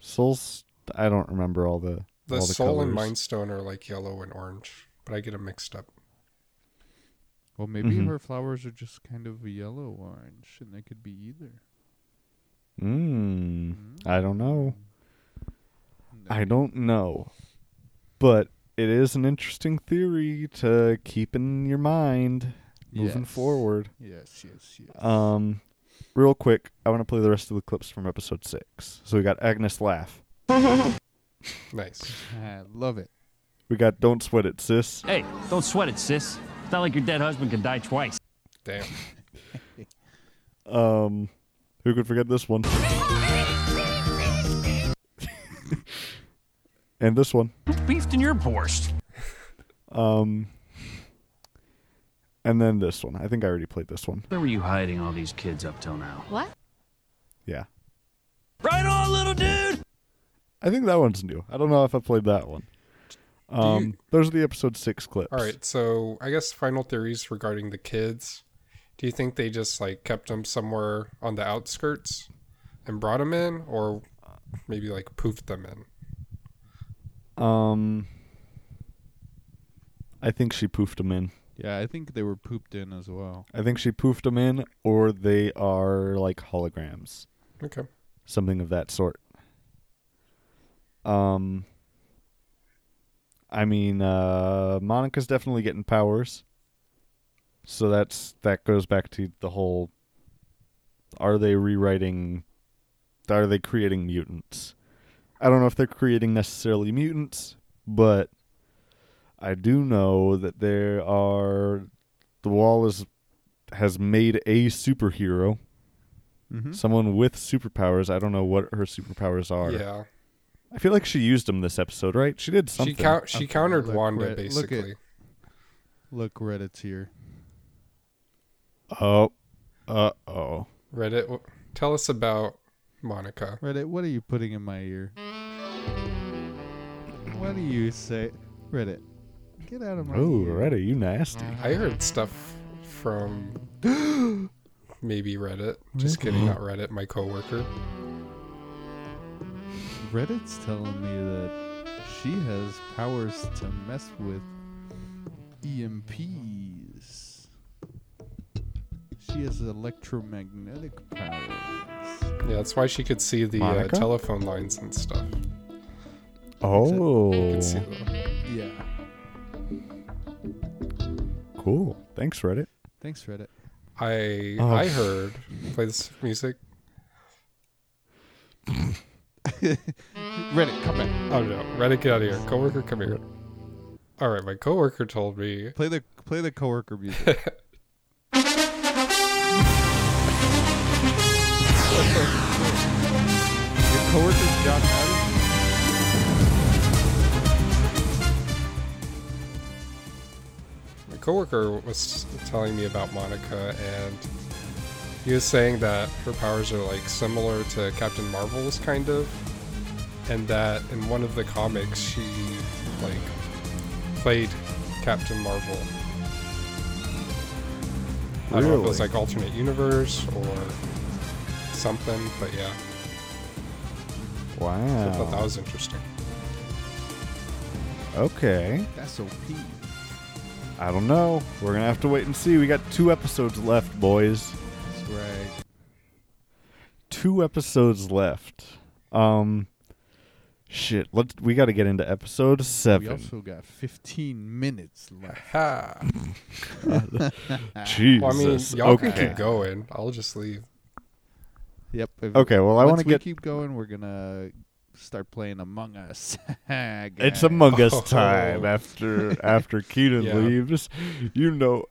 Souls. I don't remember all the The all the soul and colors. mind stone are like yellow and orange, but I get them mixed up. Well, maybe Mhm. her flowers are just kind of yellow orange, and they could be either. Mm, I don't know. I don't know. But it is an interesting theory to keep in your mind moving Yes. forward. Yes, yes, yes. Um, real quick, I want to play the rest of the clips from episode six. So we got Agnes laugh. Nice. I love it. We got Don't Sweat It, sis. Hey, don't sweat it, sis. It's not like your dead husband can die twice. Damn. Um, who could forget this one? and this one. Beefed in your borscht. Um, and then this one. I think I already played this one. Where were you hiding all these kids up till now? What? Yeah. Right on, little dude! I think that one's new. I don't know if I played that one. Um, those are the episode six clips. All right, so I guess final theories regarding the kids. Do you think they just like kept them somewhere on the outskirts and brought them in, or maybe like poofed them in? Um, I think she poofed them in. Yeah, I think they were pooped in as well. I think she poofed them in, or they are like holograms, Okay. something of that sort. Um, I mean, uh, Monica's definitely getting powers, so that's that goes back to the whole: Are they rewriting? Are they creating mutants? I don't know if they're creating necessarily mutants, but I do know that there are. The wall is has made a superhero, Mm-hmm. someone with superpowers. I don't know what her superpowers are. Yeah. I feel like she used them this episode, right? She did something. She count. She Okay, countered look, Wanda Red- look at- basically. Look, Reddit's here. oh, uh oh. Reddit. Tell us about Monica. Reddit, what are you putting in my ear? What do you say, Reddit? Get out of my. Oh, ear. Reddit, you nasty. I heard stuff from maybe Reddit. Just kidding, not Reddit. My coworker. Reddit's telling me that she has powers to mess with EMPs. She has electromagnetic powers. Yeah, that's why she could see the uh, telephone lines and stuff. Oh, could see them. Yeah. cool. Thanks, Reddit. Thanks, Reddit. I Oh. I heard play this music. Reddit, come back. Oh no, Reddit, get out of here. Coworker, come here. All right, my coworker told me. Play the play the coworker music. coworker was telling me about Monica, and he was saying that her powers are like similar to Captain Marvel's, kind of, and that in one of the comics she like played Captain Marvel. I don't know if it was like alternate universe or something, but yeah, I thought that was interesting. Okay. That's OP. I don't know. We're gonna have to wait and see. We got two episodes left, boys. That's right. Two episodes left. Um, shit. Let's. We got to get into episode seven. We also got 15 minutes left. Ha! Jesus. Well, I mean, y'all can keep going. I'll just leave. Yep. if- Okay. Well, I want to get. keep going, we're gonna start playing Among Us. It's Among Us Oh. time after after Keaton Yeah. leaves. You know.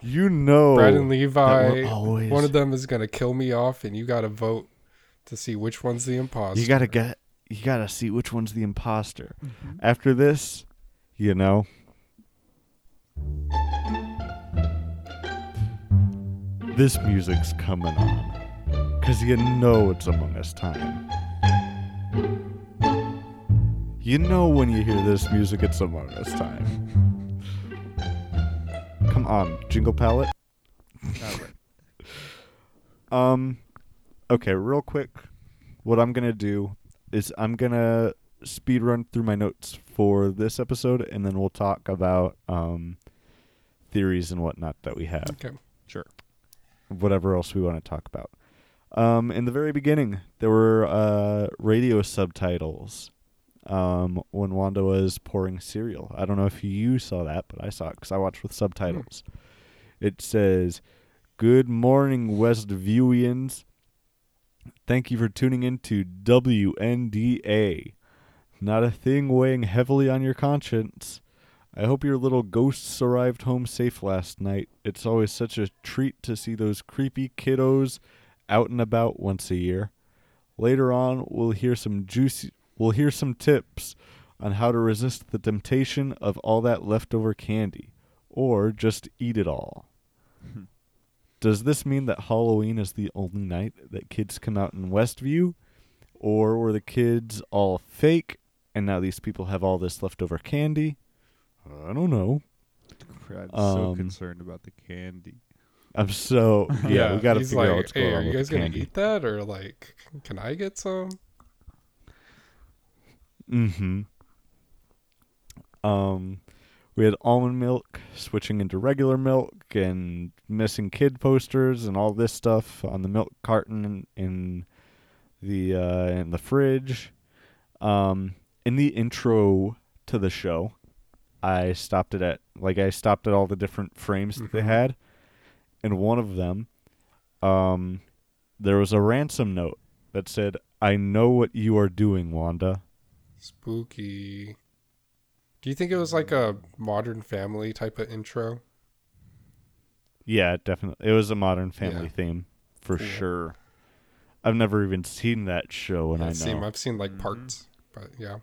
You know. Brad and Levi, always- one of them is gonna kill me off, and you gotta vote to see which one's the imposter. You gotta get. You gotta see which one's the imposter. Mhm. After this, you know. This music's coming on. Cause you know it's Among Us time. You know when you hear this music, it's Among Us time. Come on, jingle palette. Um, okay, real quick, what I'm gonna do is I'm gonna speed run through my notes for this episode, and then we'll talk about um theories and whatnot that we have, Okay. Sure. whatever else we want to talk about. Um, in the very beginning, there were uh radio subtitles. Um, when Wanda was pouring cereal, I don't know if you saw that, but I saw it because I watched with subtitles. It says, Good morning, Westviewians. Thank you for tuning in to WNDA. Not a thing weighing heavily on your conscience. I hope your little ghosts arrived home safe last night. It's always such a treat to see those creepy kiddos out and about once a year. Later on, we'll hear some juicy we'll hear some tips on how to resist the temptation of all that leftover candy or just eat it all. Does this mean that Halloween is the only night that kids come out in Westview? Or were the kids all fake and now these people have all this leftover candy? I don't know. I'm so Um, concerned about the candy. I'm so yeah, we got to figure like, out what's hey, going are you guys gonna eat that, or like, can I get some? Mm-hmm. Um, we had almond milk switching into regular milk and missing kid posters and all this stuff on the milk carton in the uh, in the fridge. Um, in the intro to the show, I stopped it at like I stopped at all the different frames that they Mhm. had, and one of them, um, there was a ransom note that said, "I know what you are doing, Wanda." Spooky. Do you think it was like a Modern Family type of intro? Yeah, definitely. It was a Modern Family Yeah. theme for Cool. sure. I've never even seen that show, and Yeah, I know same. I've seen like Mhm. parts, but yeah.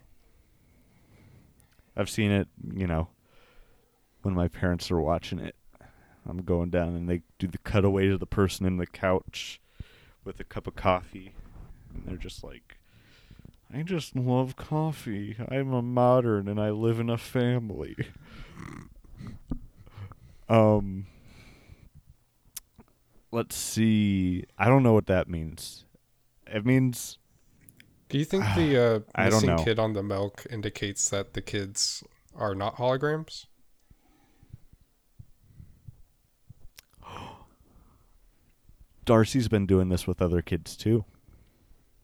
I've seen it. You know, when my parents are watching it, I'm going down and they do the cutaway to the person in the couch with a cup of coffee, and they're just like, I just love coffee. I'm a modern and I live in a family. um Let's see. I don't know what that means. It means Do you think the uh, I don't missing know. kid on the milk indicates that the kids are not holograms? Darcy's been doing this with other kids too.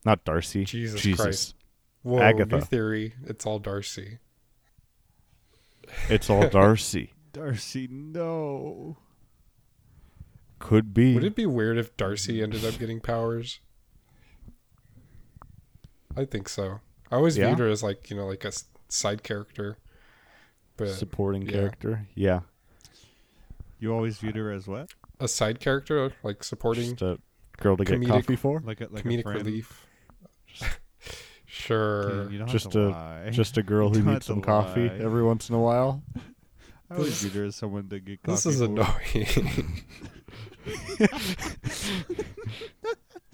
Not Darcy. Jesus, Jesus. Christ. Whoa, Agatha. new theory. It's all Darcy. It's all Darcy. Darcy, no. Could be. Would it be weird if Darcy ended up getting powers? I think so. I always Yeah? viewed her as like you know like a side character, but supporting yeah. character? Yeah. You always viewed her as what? a side character like supporting Just a girl to get comedic- coffee for? Like a like a comedic friend? relief. Sure. Dude, you don't just have to a lie. just a girl who You don't needs some to coffee lie. every once in a while. I always viewed her as someone to get coffee. This is for. annoying.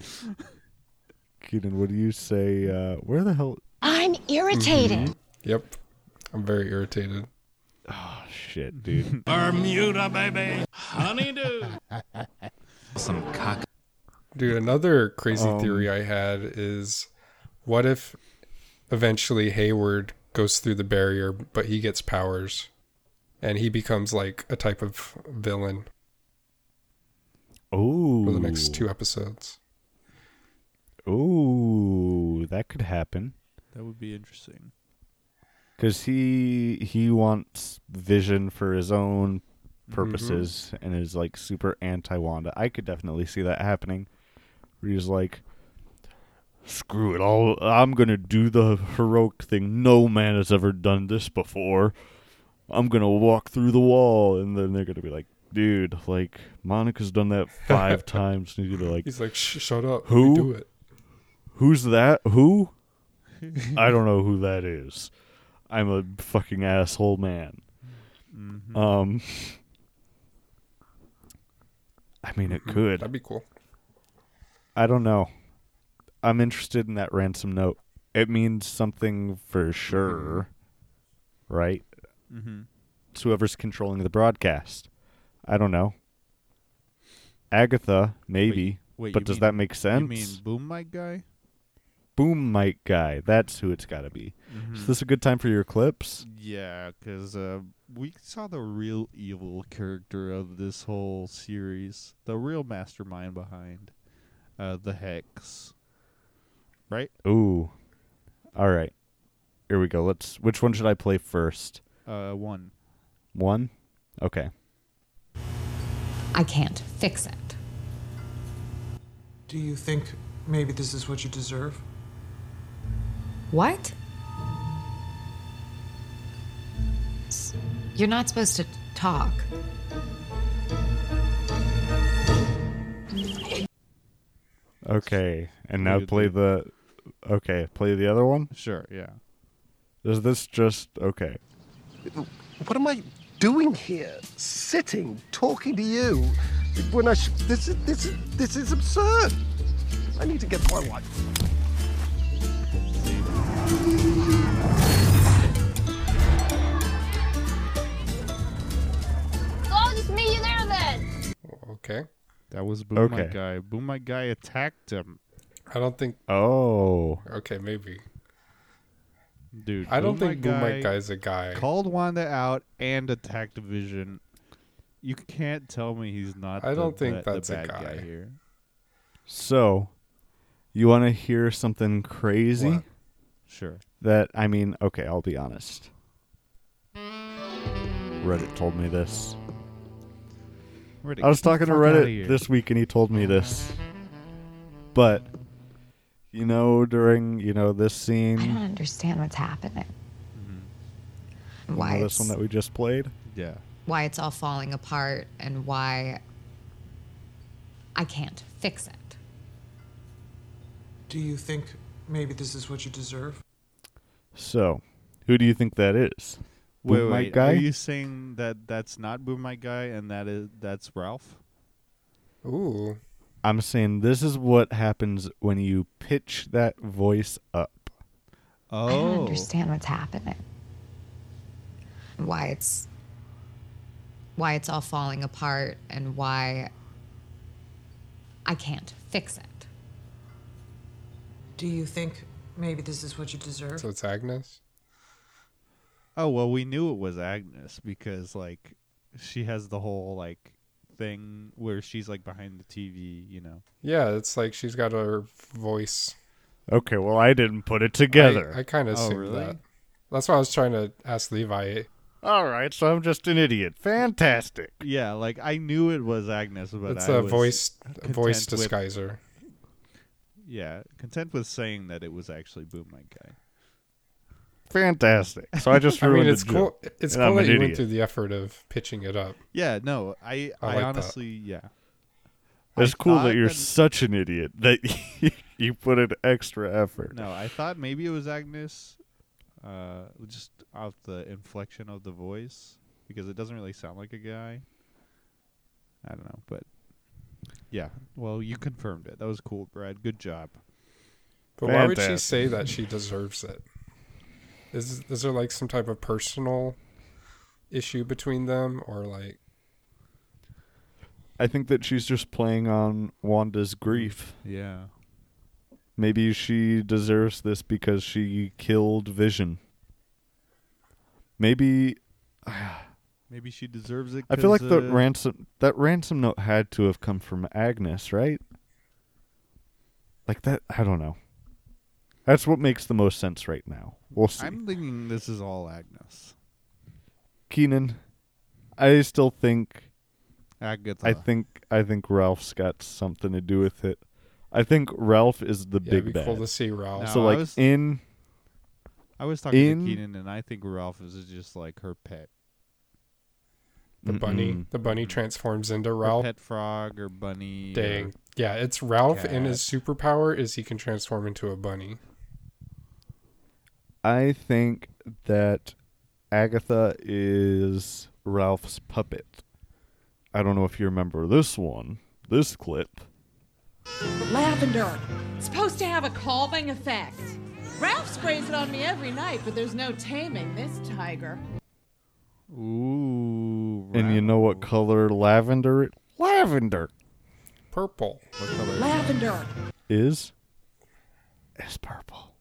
Keaton, what do you say? Uh, where the hell? I'm irritated. yep. I'm very irritated. Oh shit, dude. Bermuda, baby. Honeydew. Some cock. Dude, another crazy Um, theory I had is what if eventually Hayward goes through the barrier, but he gets powers and he becomes like a type of villain Ooh. for the next two episodes? Oh, that could happen. That would be interesting. Cause he he wants Vision for his own Mm-hmm. purposes and is like super anti Wanda. I could definitely see that happening. Where he's like, "Screw it! I'll I'm gonna do the heroic thing. No man has ever done this before. I'm gonna walk through the wall." And then they're gonna be like, "Dude, like Monica's done that five times." And he's gonna like, He's like, Shh, shut up. Who? Do it. Who's that? Who? I don't know who that is. I'm a fucking asshole man. Mhm. Um I mean it could. That'd be cool. I don't know. I'm interested in that ransom note. It means something for sure. Right? mm-hmm. It's whoever's controlling the broadcast. I don't know. Agatha, maybe. Wait, but does mean- that make sense? You mean boom mic guy? Boom mic guy. That's who it's got to be. Mm-hmm. Is this a good time for your clips? Yeah, because uh, we saw the real evil character of this whole series, the real mastermind behind uh, the Hex. Right? Ooh. All right. Here we go. Let's. Which one should I play first? Uh, one. One. Okay. I can't fix it. Do you think maybe this is what you deserve? What? S- You're not supposed to talk. Okay. And now play that. the. Okay. Play the other one. Sure, yeah. Is this just okay? What am I doing here? Sitting, talking to you, when I sh- this is this is this is absurd. I need to get my life. I'll just meet you there then. Okay. That was Boom Mic Okay. Guy. Boom Mic Guy attacked him. I don't think. Oh. Okay, maybe. Dude, I don't think Boom Guy Mic Guy's a guy. Called Wanda out and attacked Vision. You can't tell me he's not. I the don't think the that's a bad guy. here. So, you want to hear something crazy? What? Sure. That I mean, okay, I'll be honest. Reddit told me this. Reddit, I was get the talking to fuck outta Reddit this week and he told me this. But you know, during you know this scene. I don't understand what's happening. Mm-hmm. you Why this one that we just played. Yeah. why it's all falling apart and why I can't fix it. Do you think maybe this is what you deserve? So, who do you think that is? Wait, Boom wait. Guy? Are you saying that that's not Boom Mic Guy and that is that's Ralph? Ooh. I'm saying this is what happens when you pitch that voice up. Oh. I don't understand what's happening. Why it's why it's all falling apart and why I can't fix it. Do you think maybe this is what you deserve? So it's Agnes. Oh well, we knew it was Agnes because like she has the whole like thing where she's like behind the TV, you know. Yeah, it's like she's got her voice. Okay, well, I didn't put it together. I, I kind of Oh, assumed really? that. That's why I was trying to ask Levi. All right, so I'm just an idiot. Fantastic. Yeah, like I knew it was Agnes, but It's I a was voice voice content with- disguiser. yeah, content with saying that it was actually Boom Night Guy. Fantastic. So I just I mean, the it's joke. cool. It's And cool I'm that an you went through the effort of pitching it up. Yeah, no, I I I, like that. honestly, yeah. It's I cool that you're such an idiot that you put in extra effort. No, I thought maybe it was Agnes, uh, just off the inflection of the voice because it doesn't really sound like a guy. I don't know, but yeah. Well, you confirmed it. That was cool, Brad. Good job. But why would she say that she deserves it? Is is there like some type of personal issue between them, or like I think that she's just playing on Wanda's grief. Yeah. Maybe she deserves this because she killed Vision. Maybe Maybe she deserves it. I feel like 'cause, the uh, ransom that ransom note had to have come from Agnes, right? Like that I don't know. That's what makes the most sense right now. We'll see. I'm thinking this is all Agnes. Keenan, I still think Agatha. I think I think Ralph's got something to do with it. I think Ralph is the yeah, big it'd be bad. cool to see Ralph. No, so I like was- in I was talking in- to Keenan, and I think Ralph is just like her pet. the bunny, Mm-mm. the bunny transforms into Her Ralph. pet frog or bunny. or- Dang, yeah, it's Ralph, and his superpower is he can transform into a bunny. I think that Agatha is Ralph's puppet. I don't know if you remember this one, this clip. Lavender. It's supposed to have a calming effect. Ralph sprays it on me every night, but there's no taming this tiger. Ooh. And you know what color lavender lavender Purple. What color? Lavender. is? It's purple. It's purple.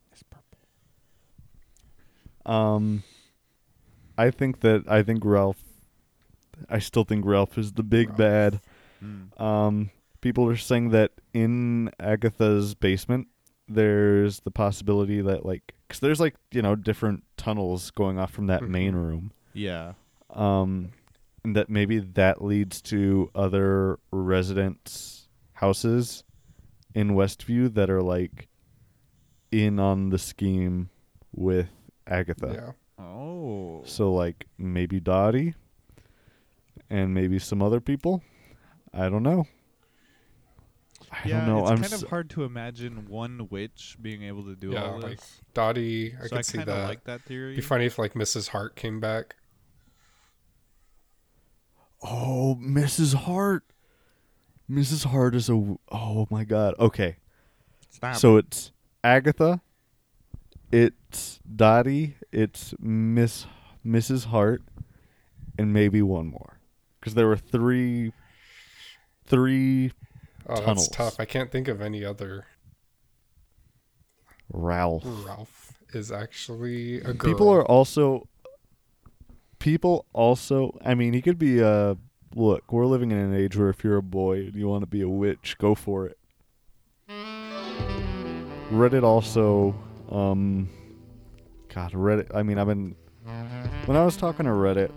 Um I think that I think Ralph I still think Ralph is the big Ralph. bad. Mm. Um, people are saying that in Agatha's basement, there's the possibility that like, cause there's like you know different tunnels going off from that main room. Yeah. Um, and that maybe that leads to other residents' houses in Westview that are like in on the scheme with Agatha. Yeah. Oh. So like maybe Dottie and maybe some other people. I don't know. I yeah, don't know. it's I'm kind s- of hard to imagine one witch being able to do Yeah, all like this. Dottie, I so could I see that. like that theory. It'd be funny if like Mrs. Hart came back. Oh, Mrs. Hart. Mrs. Hart is a. w- Oh my God. Okay. Stop. So it's Agatha. It's Dottie. It's Miss Mrs. Hart, and maybe one more, because there were three. Three Oh, tunnels. that's tough. I can't think of any other. Ralph. Ralph is actually a girl. People are also. People also. I mean, he could be a. Look, we're living in an age where if you're a boy and you want to be a witch, go for it. Reddit also. Um. God, Reddit. I mean, I've been. When I was talking to Reddit,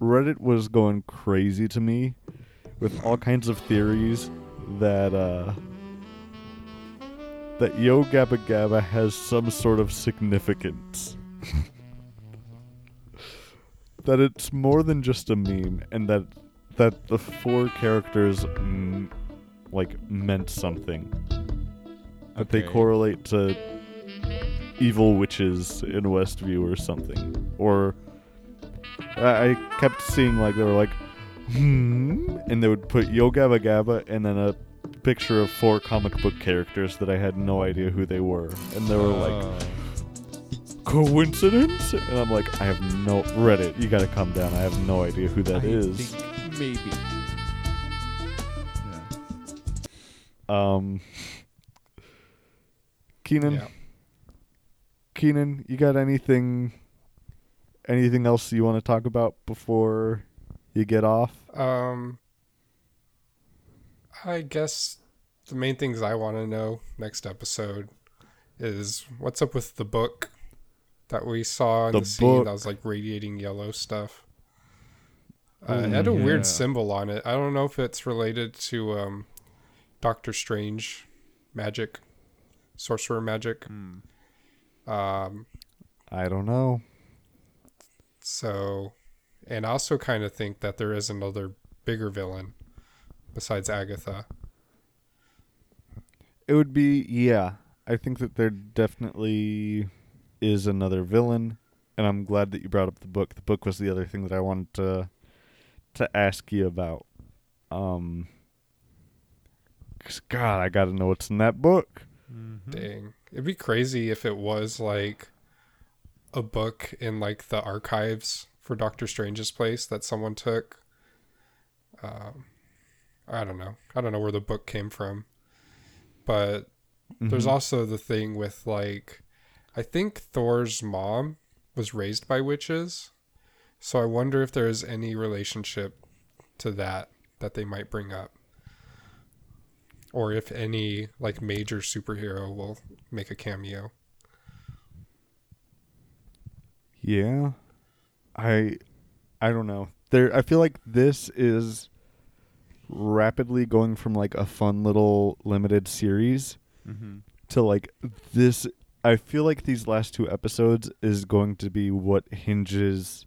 Reddit was going crazy to me with all kinds of theories that, uh. That Yo Gabba Gabba has some sort of significance. that it's more than just a meme, and that that the four characters mm, like meant something. That they correlate to evil witches in Westview or something. Or I, I kept seeing like they were like, hmm, and they would put Yo Gabba Gabba and then a picture of four comic book characters that I had no idea who they were, and they were like Oh. coincidence? And I'm like, I have no Reddit. You gotta calm down. I have no idea who that I is. think maybe. Um, Keenan, Yeah. Keenan, you got anything, anything else you want to talk about before you get off? Um, I guess the main things I want to know next episode is what's up with the book that we saw in The the, scene that was like radiating yellow stuff. Uh, it had a yeah. weird symbol on it. I don't know if it's related to um, Doctor Strange magic, sorcerer magic. Hmm. Um, I don't know. so, and I also kind of think that there is another bigger villain besides Agatha. It would be yeah. I think that there definitely is another villain, and I'm glad that you brought up the book. The book was the other thing that I wanted to to ask you about. Um, 'cause, God, I gotta know what's in that book. Mm-hmm. Dang. It'd be crazy if it was like a book in like the archives for Doctor Strange's place that someone took. Um, I don't know. I don't know where the book came from. But there's Mhm. also the thing with like I think Thor's mom was raised by witches. So I wonder if there is any relationship to that that they might bring up. Or if any like major superhero will make a cameo. Yeah. I I don't know. There I feel like this is rapidly going from like a fun little limited series Mhm. to like this I feel like these last two episodes is going to be what hinges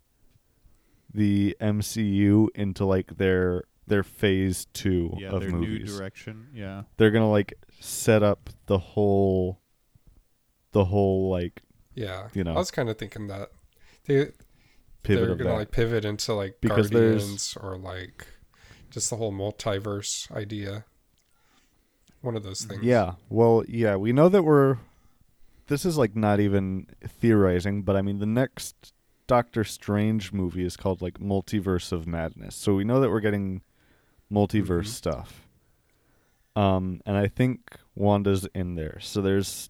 the MCU into like their their phase 2 Yeah, of their movies. new direction. Yeah. They're going to like set up the whole the whole like Yeah. you know I was kind of thinking that they pivot they're gonna that. like pivot into like Because Guardians or like just the whole multiverse idea. One of those things. Yeah. Well, yeah, we know that we're this is like not even theorizing, but I mean the next Doctor Strange movie is called like Multiverse of Madness. So we know that we're getting multiverse Mhm. stuff. Um and I think Wanda's in there. So there's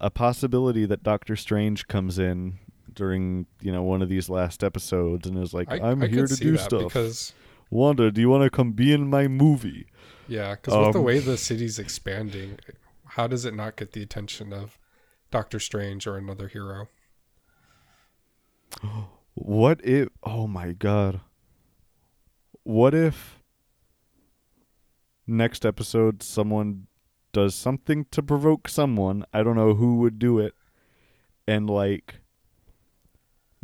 a possibility that Doctor Strange comes in during, you know, one of these last episodes and is like, I, "I'm I here to do stuff." because Wanda, do you want to come be in my movie? yeah, because with the Um, way the city's expanding, how does it not get the attention of Doctor Strange or another hero? What if? Oh my god. What if next episode someone does something to provoke someone? I don't know who would do it, and like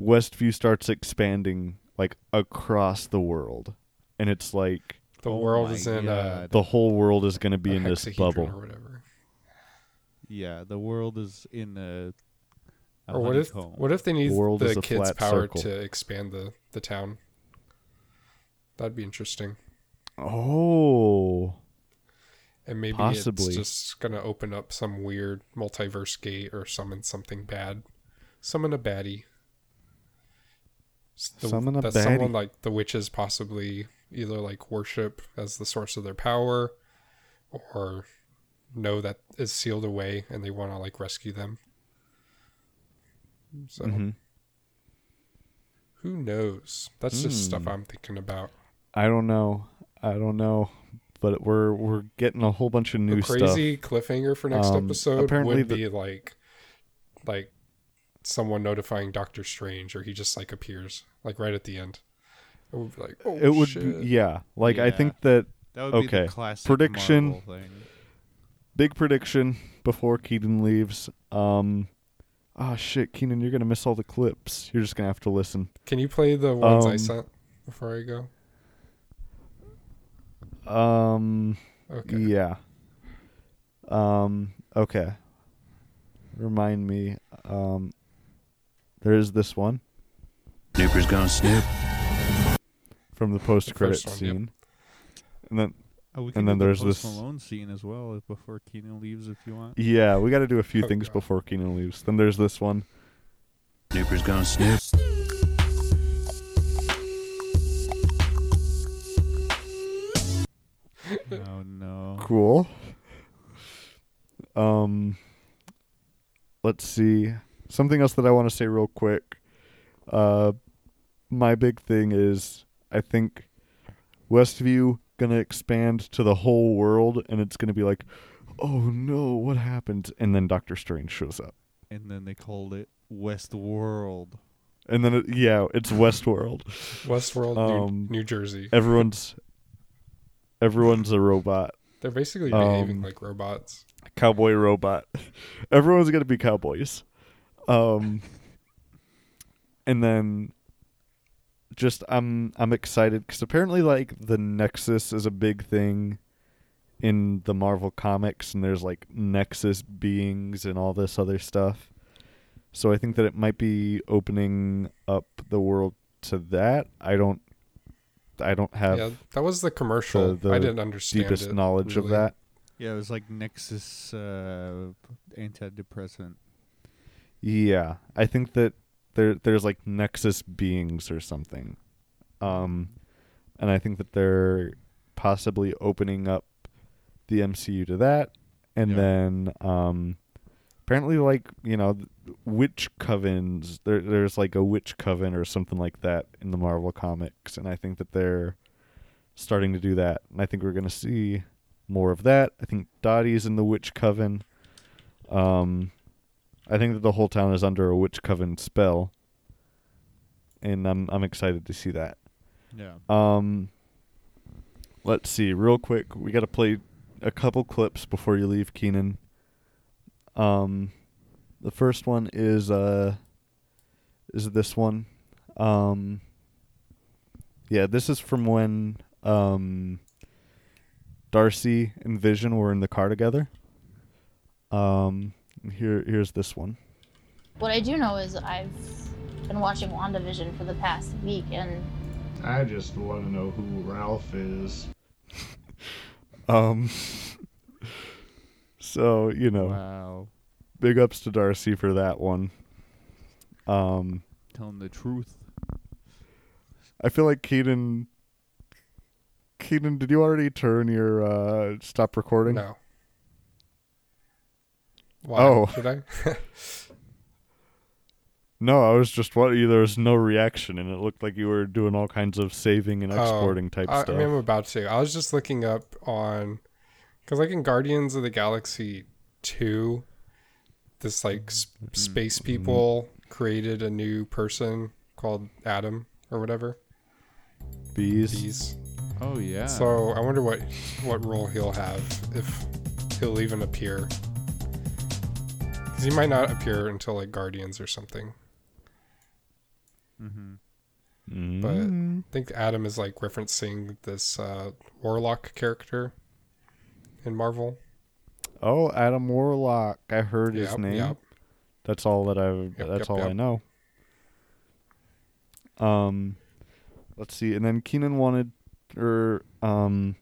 Westview starts expanding like across the world, and it's like The Oh world my is in uh, the whole world is going to be in this bubble. or whatever. Yeah, the world is in a. a Or what if honeycomb. what if they need world the kids' power circle. to expand the the town? That'd be interesting. Oh, And maybe Possibly. it's just gonna open up some weird multiverse gate or summon something bad. Summon a baddie. The- Summon a that baddie. someone like the witches possibly either like worship as the source of their power or know that is sealed away and they want to like rescue them. So Mhm. who knows? That's just stuff Hmm. I'm thinking about. I don't know. I don't know. But we're we're getting a whole bunch of new the stuff. crazy cliffhanger for next Um, episode apparently would the- be like like someone notifying Doctor Strange or he just like appears like right at the end. It would be like oh it would shit. be yeah. Like I think that That would be okay. the classic prediction. Thing. Big prediction before Keenan leaves. Um Oh shit, Keenan, you're gonna miss all the clips. You're just gonna have to listen. Can you play the ones I Um, sent before I go? Um Okay. Yeah. Um okay. Remind me. Um there is this one Snooper's gonna snoop. from the post credit first one, yep. scene. And then Oh, we can and then there's Post this Malone scene as well before Keenan leaves if you want. Yeah, we got to do a few Oh, things God. before Keenan leaves. Then there's this one. Snooper's gonna snoop. No. Cool. Um, let's see. Something else that I want to say real quick. Uh, my big thing is I think Westview gonna expand to the whole world, and it's gonna be like, oh no, what happened? And then Doctor Strange shows up, And then they called it Westworld. and then it, yeah, it's Westworld. Westworld, Um, New, New Jersey. Everyone's everyone's a robot. They're basically behaving Um, like robots. cowboy robot. Everyone's gonna be cowboys. Um, and then just I'm I'm excited because apparently like the Nexus is a big thing in the Marvel comics, and there's like Nexus beings and all this other stuff. So I think that it might be opening up the world to that. I don't. I don't have Yeah, that was the commercial. the, the I didn't understand deepest it, knowledge of that. Yeah, it was like Nexus uh, antidepressant. Yeah, I think that there there's like Nexus beings or something, um, and I think that they're possibly opening up the MCU to that, and Yeah. then um, apparently like you know witch covens. There there's like a witch coven or something like that in the Marvel comics, and I think that they're starting to do that, and I think we're gonna see more of that. I think Dottie's in the witch coven. Um, I think that the whole town is under a witch coven spell, and I'm I'm excited to see that. Yeah. Um, let's see, real quick, we got to play a couple clips before you leave, Keenan. Um, the first one is uh, is this one. Um, yeah, this is from when um, Darcy and Vision were in the car together. Um, here here's this one. What I do know is I've been watching WandaVision for the past week, and I just want to know who Ralph is. Um. So you know, Wow. big ups to Darcy for that one. Um, Telling the truth. I feel like Keaton. Keaton, did you already turn your uh stop recording? No. Why? Oh. Should I? No, I was just what there was no reaction, and it looked like you were doing all kinds of saving and exporting type Oh, I, stuff. I mean, I'm about to. I was just looking up on, because like in Guardians of the Galaxy two, this like s- Mm-hmm. space people created a new person called Adam or whatever. Bees. Bees. Oh yeah. So I wonder what what role he'll have if he'll even appear. Because he might not appear until like Guardians or something. Mm-hmm. But Mm. I think Adam is like referencing this uh, Warlock character in Marvel. Oh, Adam Warlock. I heard his name. yep. That's all that I've. Yep, that's yep, all I know. Um, let's see, and then Keenan wanted, or um,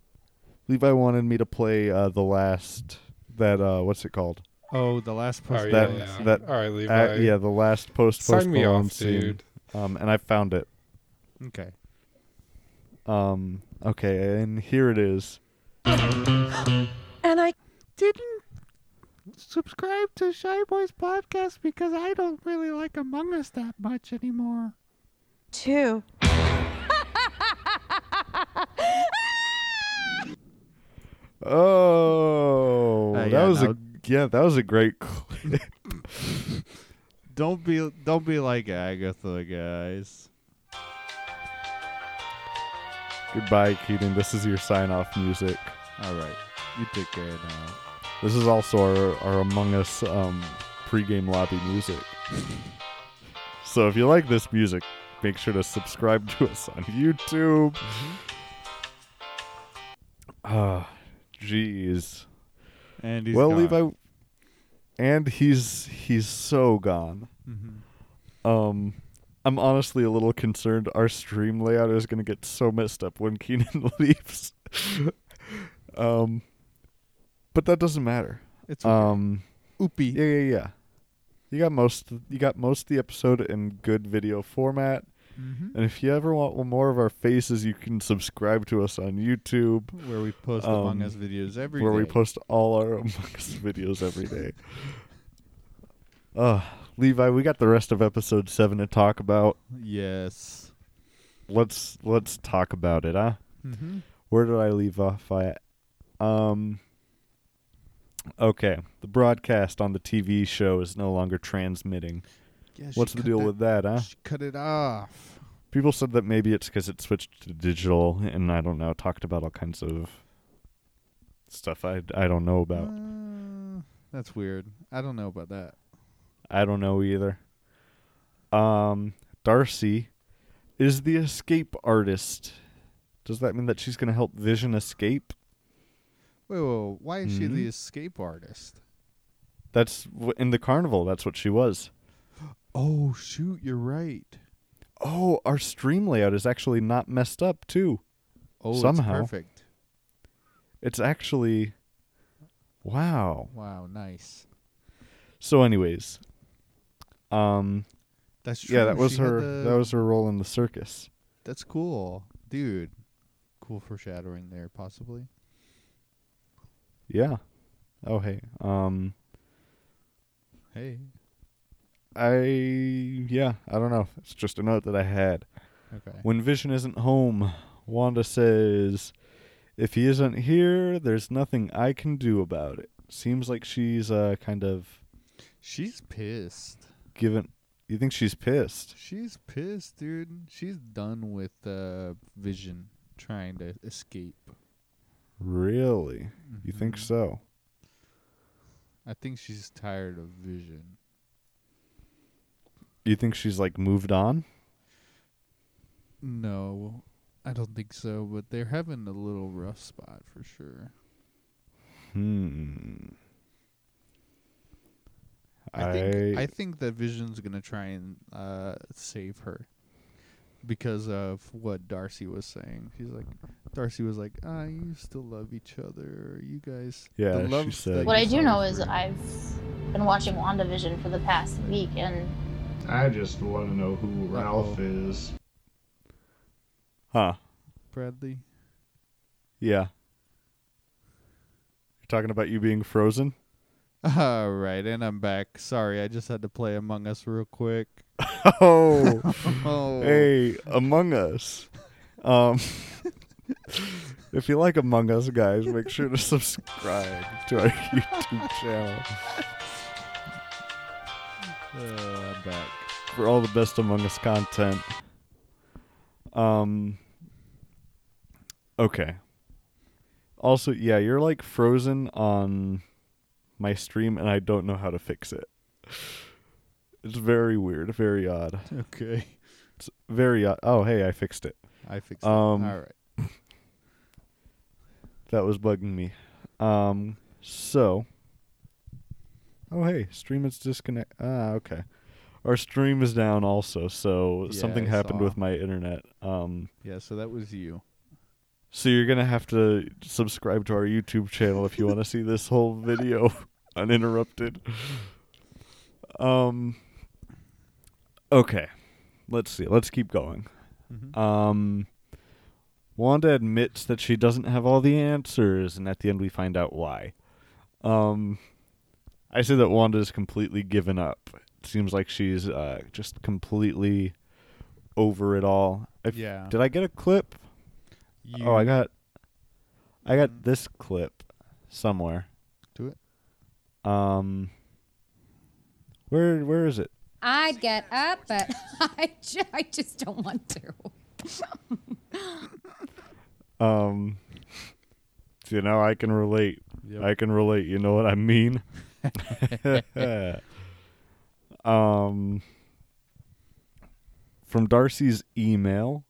Levi wanted me to play uh the last that uh what's it called? Oh, the last post. Oh, that yeah, yeah. that All right, uh, Levi. yeah, the last post Sign post me off, scene. dude. Um, and I found it. Okay. Um, okay, and here it is. And I didn't subscribe to Shy Boys podcast because I don't really like Among Us that much anymore. Too. Oh, Uh, that yeah, was a yeah, that was a great clip. Don't be don't be like Agatha, guys. Goodbye, Keaton. This is your sign off music. All right, you take care now. This is also our, our Among Us um, pregame lobby music. so if you like this music, make sure to subscribe to us on YouTube. Ah, jeez. And he's well, gone. Levi, and he's he's so gone. Mhm. Um, I'm honestly a little concerned. Our stream layout is gonna get so messed up when Keenan leaves. um, but that doesn't matter. It's okay. um, Oopie. yeah, yeah, yeah, you got most you got most of the episode in good video format. Mhm. And if you ever want more of our faces, you can subscribe to us on YouTube, Where we post um, Among Us videos every where we post all our Among Us videos every day. Uh, Levi, we got the rest of episode seven to talk about. Yes. Let's let's talk about it, huh? Mhm. Where did I leave off I, Um. Okay, the broadcast on the TV show is no longer transmitting. Yeah, What's the deal that- with that, huh? she cut it off. People said that maybe it's because it switched to digital, and I don't know. Talked about all kinds of stuff I I don't know about. Uh, that's weird. I don't know about that. I don't know either. Um, Darcy is the escape artist. Does that mean that she's going to help Vision escape? Wait, whoa, why is she the Mhm. escape artist? That's w- in the carnival. That's what she was. Oh shoot, you're right. Oh, our stream layout is actually not messed up too. Oh, somehow it's perfect. It's actually wow. Wow, nice. So, anyways, um, That's Yeah, that was she had her. the- That was her role in the circus. That's cool, dude. Cool foreshadowing there, possibly. Yeah. Oh hey. Um. Hey. I yeah. I don't know. It's just a note that I had. Okay. When Vision isn't home, Wanda says, "If he isn't here, there's nothing I can do about it." Seems like she's uh kind of She's pissed. given. You think she's pissed? She's pissed, dude. She's done with uh, Vision trying to escape. Really? You think Mhm. so? I think she's tired of Vision. You think she's like moved on? No, I don't think so. But they're having a little rough spot for sure. Hmm. I think I think that Vision's gonna try and uh, save her because of what Darcy was saying. She's like, Darcy was like, "Ah, you still love each other. You guys." Yeah, the she love said- What I do know is her." I've been watching WandaVision for the past week, and I just want to know who Ralph is. Huh? Bradley. Yeah. You're talking about you being frozen? All right, and I'm back. Sorry, I just had to play Among Us real quick. Oh, Oh. hey, Among Us. Um, if you like Among Us, guys, make sure to subscribe to our YouTube channel Uh, I'm back. for all the best Among Us content. Um. Okay. Also, yeah, you're like frozen on my stream, and I don't know how to fix it. It's very weird, very odd. Okay. It's very odd. Oh, hey, I fixed it. I fixed it. Um, All right. That was bugging me. Um, so. Oh, hey, stream is disconnect. Ah, okay. Our stream is down also, so Yeah, something I happened saw. with my internet. Um, Yeah, so that was you. so you're gonna have to subscribe to our YouTube channel if you want to see this whole video uninterrupted. Um. Okay, let's see. Let's keep going. Mhm. Um. Wanda admits that she doesn't have all the answers, and at the end we find out why. Um, I say that Wanda is completely given up. It seems like she's uh, just completely over it all. If- Yeah. Did I get a clip? oh, I got. I got this clip somewhere. Do it. Um. Where where is it? I'd get up, but I, ju- I just don't want to. Um. You know, I can relate. Yep. I can relate. You know what I mean? um. From Darcy's email,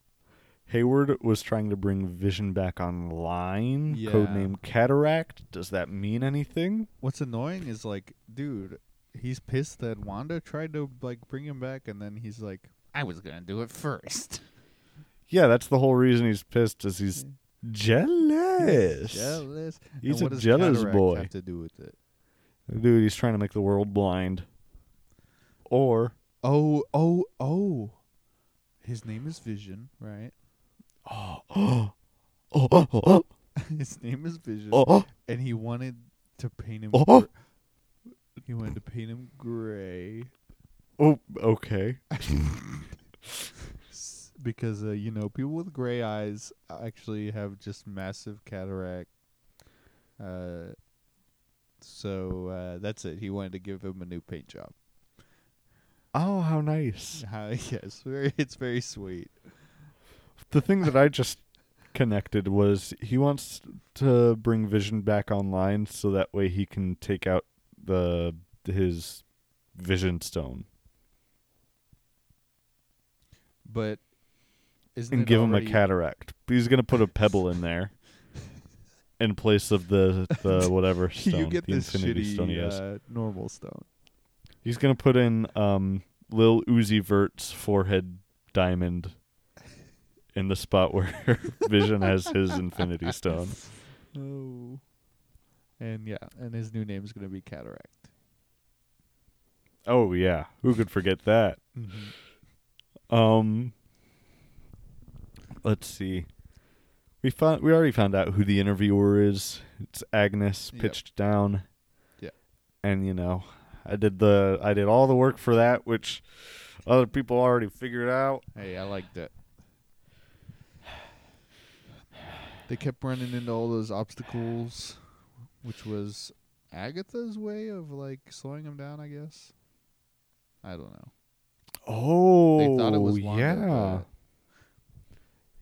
Hayward was trying to bring Vision back online. Yeah. Codename Cataract. Does that mean anything? What's annoying is like, dude, he's pissed that Wanda tried to like bring him back, and then he's like, I was gonna do it first. Yeah, that's the whole reason he's pissed. Is he's jealous. jealous. He's and what a does jealous cataract boy. Have to do with it. Dude, he's trying to make the world blind. Or Oh, oh, oh. His name is Vision, right? oh, oh, oh, oh, His name is Vision, oh, and he wanted to paint him. Oh. He wanted to paint him gray oh, okay. s- because uh, you know people with gray eyes actually have just massive cataract. Uh, so uh, that's it. He wanted to give him a new paint job. Oh, how nice. Yes, very. It's very sweet. The thing that I just connected was he wants to bring Vision back online so that way he can take out the his Vision Stone But isn't and give him a cataract. He's gonna put a pebble in there in place of the the whatever stone, you get the this Infinity shitty Stone he has. uh, normal stone. He's gonna put in um Lil Uzi Vert's forehead diamond in the spot where Vision has his Infinity Stone. Oh. And yeah, and his new name is gonna be Cataract. Oh yeah, who could forget that? Um, let's see. We found we already found out who the interviewer is. It's Agnes Yep. pitched down. Yeah. And you know, I did the I did all the work for that, which other people already figured out. Hey, I liked it. They kept running into all those obstacles, which was Agatha's way of like slowing him down, I guess. I don't know. Oh, They thought it was Wanda, yeah,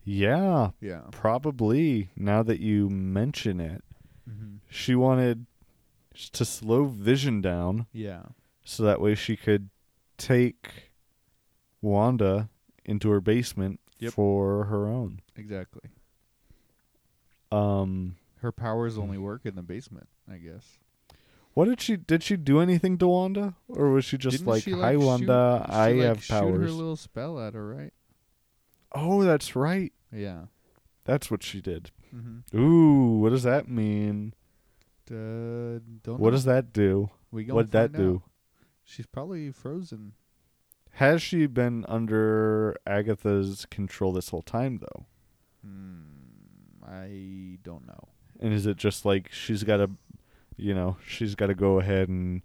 yeah, Yeah. Probably now that you mention it, Mhm. she wanted to slow Vision down. Yeah. so that way she could take Wanda into her basement Yep. for her own. Exactly. Um, Her powers only work in the basement, I guess. what did she did she do anything to Wanda, or was she just Didn't like, she, "Hi, shoot- Wanda, she, I like, have shoot her little spell at her, right? Oh, that's right. Yeah. That's what she did. Mhm. Ooh, what does that mean? Uh, don't What know. does that do? We gonna What'd that do? out. She's probably frozen. Has she been under Agatha's control this whole time, though? Hmm, I don't know. And is it just like she's got to, you know, she's got to go ahead and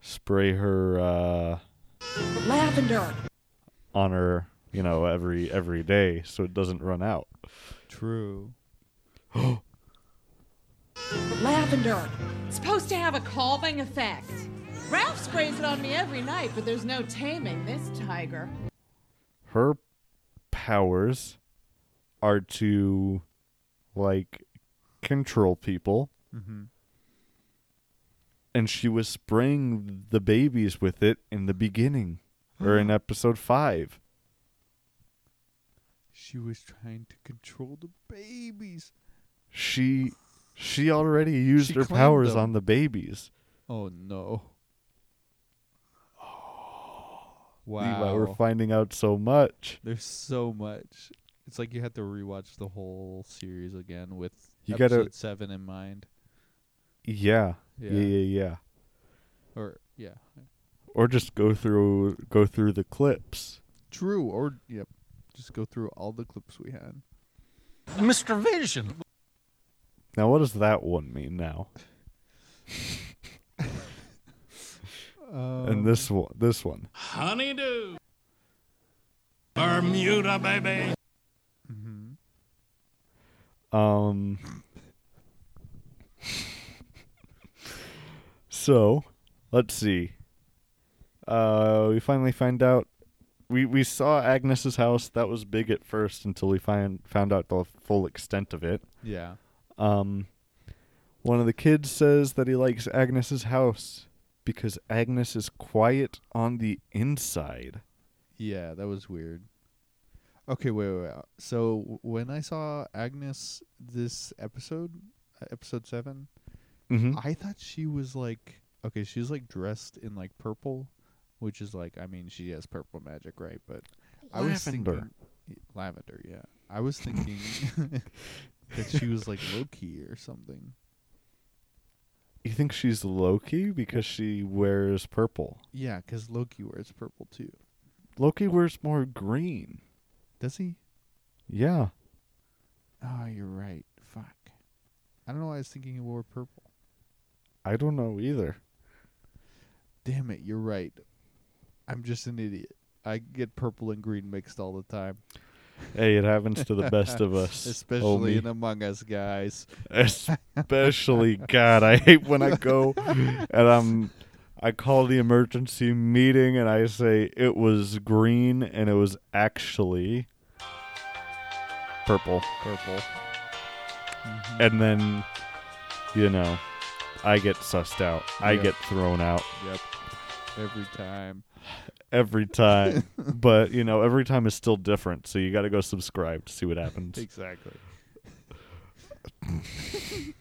spray her uh, Lavender. on her, you know, every every day so it doesn't run out? True. Lavender. It's supposed to have a calming effect. Ralph sprays it on me every night, but there's no taming this tiger. Her powers are to like control people. Mm-hmm. And she was spraying the babies with it in the beginning or in episode 5. She was trying to control the babies. She she already used She her claimed powers them. on the babies. Oh no. Levi, Wow. we're finding out so much. There's so much. It's like you had to rewatch the whole series again with You gotta- episode seven in mind. Yeah. Yeah, Yeah. yeah, yeah. Or yeah. Or just go through go through the clips. True. Or yep. Just go through all the clips we had. Mr. Vision. Now what does that one mean now? Um, and this one this one. Honeydew. Bermuda, baby. Um So, let's see. Uh we finally find out we we saw Agnes's house. That was big at first until we find found out the full extent of it. Yeah. Um one of the kids says that he likes Agnes's house because Agnes is quiet on the inside. Yeah, that was weird. Okay, wait, wait, wait. So when I saw Agnes this episode, uh, episode 7 Mhm. I thought she was like okay, she's like dressed in like purple, which is like I mean she has purple magic, right? But I was Lavender. thinking lavender, yeah. I was thinking that she was like Loki or something. You think she's Loki because she wears purple? Yeah, because Loki wears purple too. Loki wears more green. Does he? Yeah. Oh, you're right. Fuck. I don't know why I was thinking he wore purple. I don't know either. Damn it, you're right. I'm just an idiot. I get purple and green mixed all the time. Hey, it happens to the best of us. Especially in Among Us, guys. Especially, God, I hate when I go and I'm. I call the emergency meeting and I say it was green and it was actually purple. Purple. And then, you know, I get sussed out. I Yep. get thrown out Yep. Every time. every time. but, you know, every time is still different. So you got to go subscribe to see what happens. Exactly.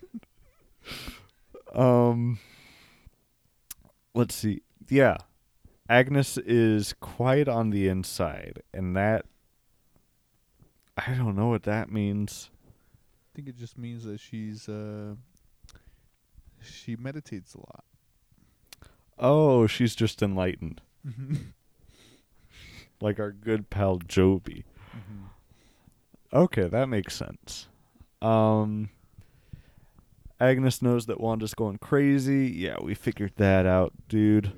Um, let's see. Yeah, Agnes is quiet on the inside, and that I don't know what that means. I think it just means that she's uh she meditates a lot. Oh, she's just enlightened, like our good pal Joby. Okay, that makes sense. Um, Agnes knows that Wanda's going crazy. Yeah, we figured that out, dude.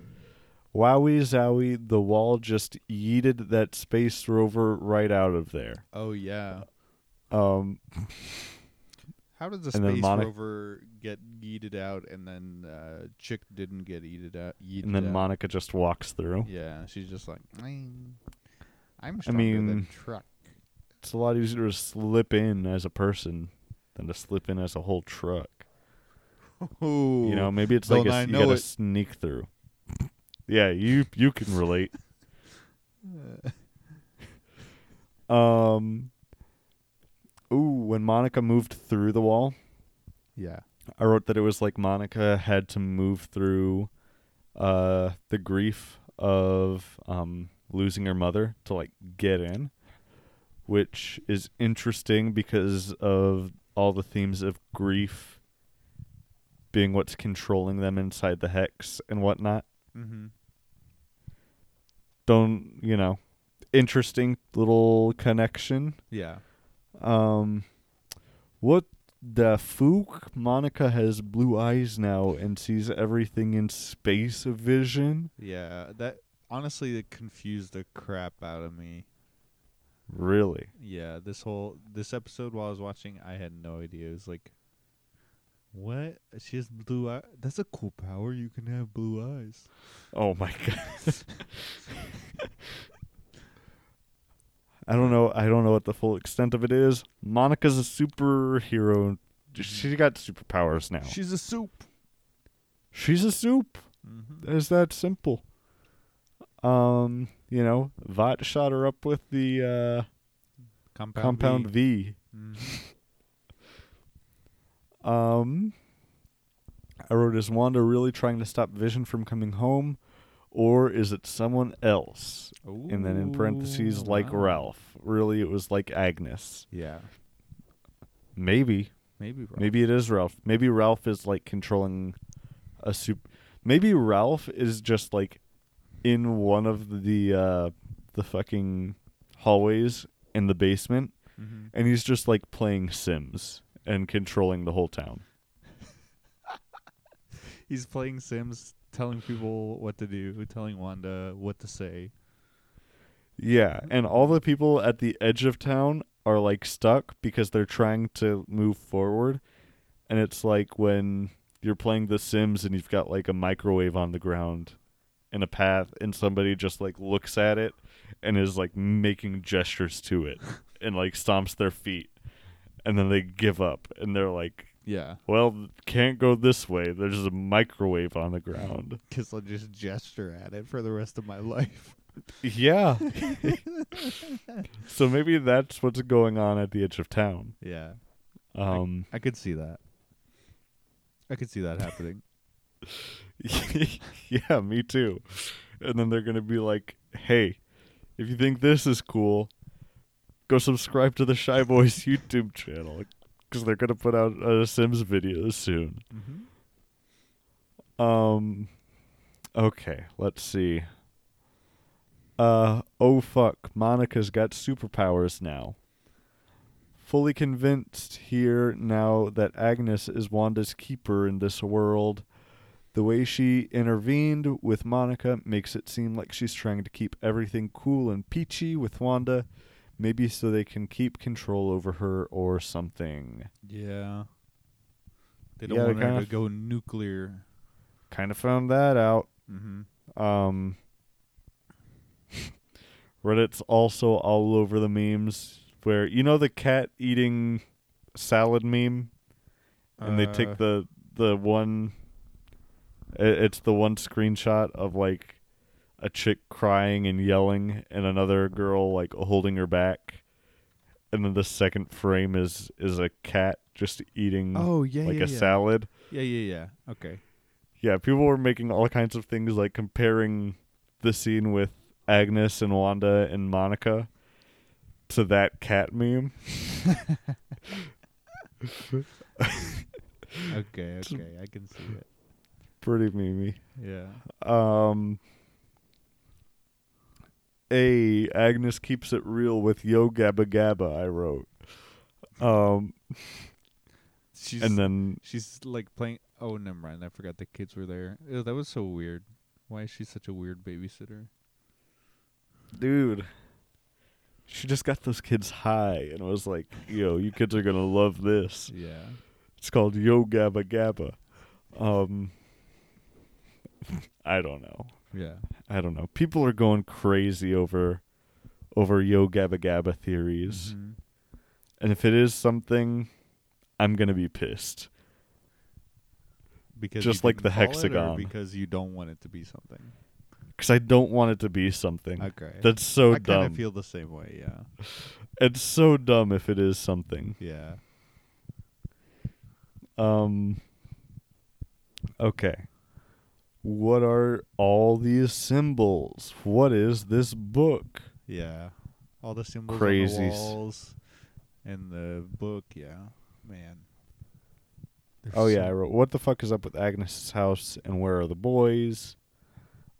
Wowie zowie, the wall just yeeted that space rover right out of there. Oh yeah. Um, How did the space Moni- rover get yeeted out and then uh Chick didn't get yeeted out yeeted and then out? Monica just walks through. Yeah, she's just like I'm I'm I stronger than mean, truck. it's a lot easier to slip in as a person than to slip in as a whole truck. You know, maybe it's like Don't a, you know it. sneak through. Yeah, you you can relate. um. Ooh, when Monica moved through the wall, Yeah. I wrote that it was like Monica had to move through uh the grief of um losing her mother to like get in, which is interesting because of all the themes of grief being what's controlling them inside the hex and whatnot. Mm-hmm. Don't you know? Interesting little connection. Yeah. Um, what the fook? Monica has blue eyes now and sees everything in space of vision. Yeah. That honestly it confused the crap out of me. Really? Yeah, this whole this episode while I was watching, I had no idea. It was like, what? She has blue eyes. That's a cool power. You can have blue eyes. Oh my god. I don't know. I don't know what the full extent of it is. Monica's a superhero. She got superpowers now. She's a soup. She's a soup. Mhm. It's that simple. Um, you know, Vought shot her up with the uh, Compound compound V. V. Mhm. Um, I wrote, is Wanda really trying to stop Vision from coming home, or is it someone else? and then in parentheses, Ooh, like wow. Ralph. Really, it was like Agnes. Yeah. Maybe. Maybe Ralph. Maybe it is Ralph. Maybe Ralph is like controlling a soup. Maybe Ralph is just like in one of the uh the fucking hallways in the basement Mhm. and he's just like playing Sims and controlling the whole town. He's playing Sims, telling people what to do, telling Wanda what to say. Yeah, and all the people at the edge of town are like stuck because they're trying to move forward. And it's like when you're playing The Sims and you've got like a microwave on the ground in a path and somebody just like looks at it and is like making gestures to it and like stomps their feet and then they give up and they're like Yeah. well can't go this way there's a microwave on the ground Because I'll just gesture at it for the rest of my life. Yeah. so maybe that's what's going on at the edge of town. Yeah. Um I could see that. I could see that happening. yeah, me too. And then they're going to be like, "Hey, if you think this is cool, go subscribe to the Shy Boys YouTube channel cuz they're going to put out a Sims video soon." Um okay, let's see. Uh oh fuck, Monica's got superpowers now. Fully convinced here now that Agnes is Wanda's keeper in this world. The way she intervened with Monica makes it seem like she's trying to keep everything cool and peachy with Wanda, maybe so they can keep control over her or something. Yeah. They don't Yeah, they want her to f- go nuclear. kind of found that out. Mhm. Um, Reddit's also all over the memes where you know the cat eating salad meme, and they Uh. take the the one. It's the one screenshot of like a chick crying and yelling, and another girl like holding her back, and then the second frame is is a cat just eating Oh, yeah, like yeah, a yeah. salad. Yeah, yeah, yeah. Okay. Yeah, people were making all kinds of things like comparing the scene with Agnes and Wanda and Monica to that cat meme. Okay, okay, I can see it. Pretty memey. Yeah. Um A Agnes keeps it real with Yo Gabba Gabba, I wrote. Um She's and then she's like playing. Oh, never mind. I forgot the kids were there. Ew, that was so weird. Why is she such a weird babysitter? dude she just got those kids high and was like, yo, you kids are gonna love this. Yeah. It's called Yo Gabba Gabba. Um I don't know. Yeah. I don't know. People are going crazy over over Yo Gabba Gabba theories. Mhm. And if it is something, I'm gonna be pissed. Because just like the didn't call it, or hexagon. because you don't want it to be something. Because I don't want it to be something. Okay. That's so dumb. I dumb. kind of feel the same way. Yeah. It's so dumb if it is something. Yeah. Um. Okay. What are all these symbols? What is this book? Yeah. All the symbols on Crazy the walls and the book. Yeah. Man. There's Oh yeah, I wrote. What the fuck is up with Agnes's house and where are the boys?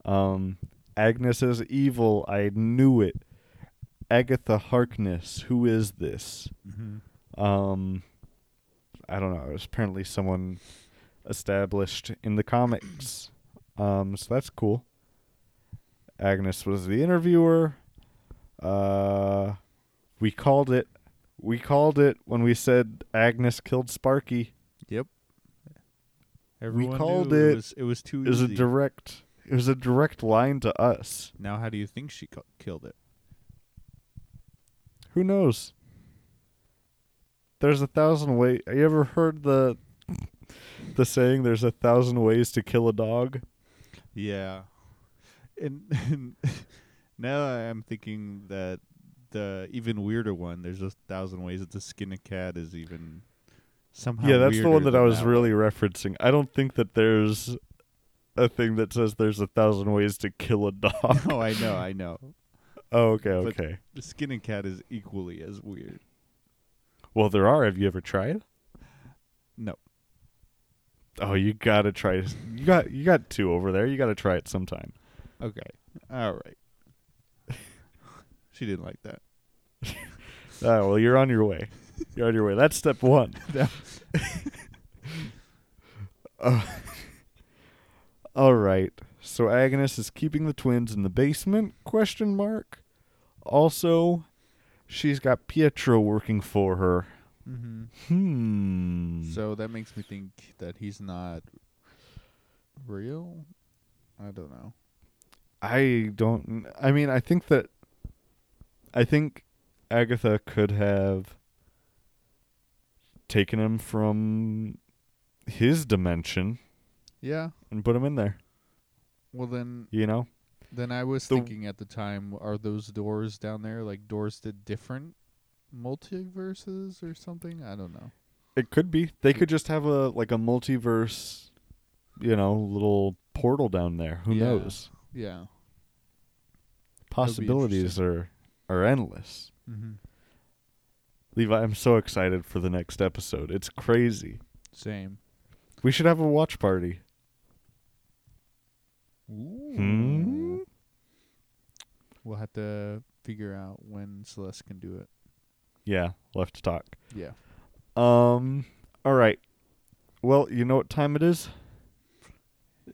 Um, Agnes is evil. I knew it. Agatha Harkness. Who is this? Mhm. Um, I don't know. It was apparently someone established in the comics. Um, so that's cool. Agnes was the interviewer. Uh, we called it. We called it when we said Agnes killed Sparky. Yep. we Everyone called knew it. It was, it was too It was a direct. It was a direct line to us. Now, how do you think she co- killed it? Who knows? There's a thousand ways. Have you ever heard the the saying? There's a thousand ways to kill a dog. Yeah. And, and now I'm thinking that the even weirder one, there's a thousand ways that the skin a cat is even somehow yeah, that's the one that I was really referencing. I don't think that there's a thing that says there's a thousand ways to kill a dog. one. Oh, no, I know, I know. Oh, okay, But okay. the skin a cat is equally as weird. Well, there are. Have you ever tried? No. Oh, you gotta try. You got you got two over there. You gotta try it sometime. Okay. All right. she didn't like that. Oh well, you're on your way. You're on your way. That's step one. Uh, all right. So Agnes is keeping the twins in the basement? Question mark. Also, she's got Pietro working for her. Mm-hmm. Hmm. So that makes me think that he's not real. I don't know. I don't. I mean, I think that. I think Agatha could have taken him from his dimension Yeah. and put him in there. Well then, You know? then I was The- thinking at the time, are those doors down there like doors to different multiverses or something? I don't know. It could be. They could just have a like a multiverse, you know, little portal down there. Who Yeah. knows? Yeah. Possibilities are are endless. Mm-hmm. Levi, I'm so excited for the next episode. It's crazy. Same. We should have a watch party. Hmm? We'll have to figure out when Celeste can do it. Yeah, we'll have to talk. Yeah. Um. All right. Well, you know what time it is.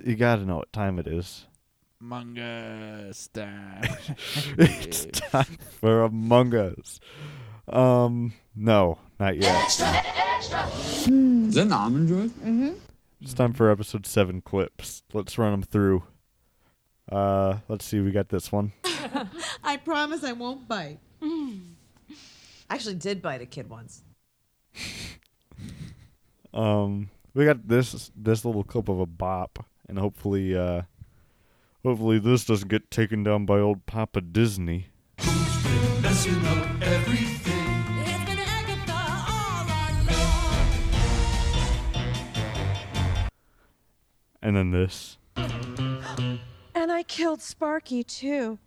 You got to know what time it is. Manga style. it's time for Among Us. Um. No, not yet. Is that an almond joy? Mm-hmm. It's time for episode seven clips. Let's run them through. Uh, let's see. We got this one. I promise I won't bite. I actually did bite a kid once. Um, we got this this little clip of a bop, and hopefully, uh, hopefully this doesn't get taken down by old Papa Disney. Messing up everything. And then this. And I killed Sparky too.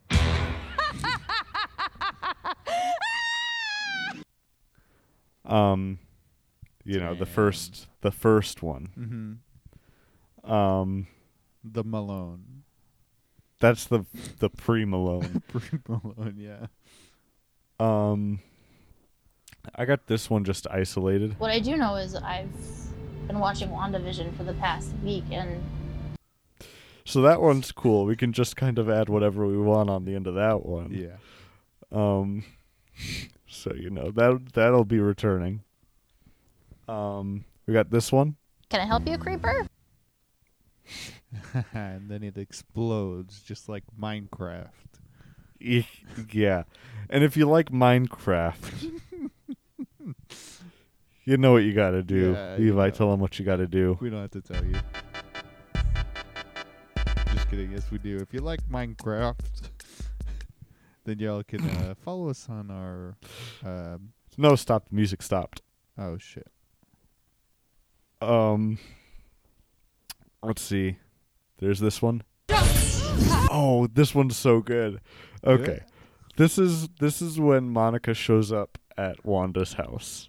Um, you know the first the first one. Mm-hmm. Um, The Malone. that's the the pre Malone. Pre Malone, yeah. um, I got this one just isolated. What I do know is I've been watching WandaVision for the past week, and So that one's cool. We can just kind of add whatever we want on the end of that one. Yeah. Um so you know that that'll be returning. Um we got this one. can I help you, Creeper? and then it explodes just like Minecraft. Yeah. And if you like Minecraft, you know what you got to do. Yeah, you Levi, know. tell them what you got to do. We don't have to tell you. Just kidding. Yes, we do. If you like Minecraft, then y'all can uh, follow us on our. Um, No, stop. The music stopped. oh shit! Um Let's see. There's this one. Oh, this one's so good. Okay. This is this is when Monica shows up at Wanda's house.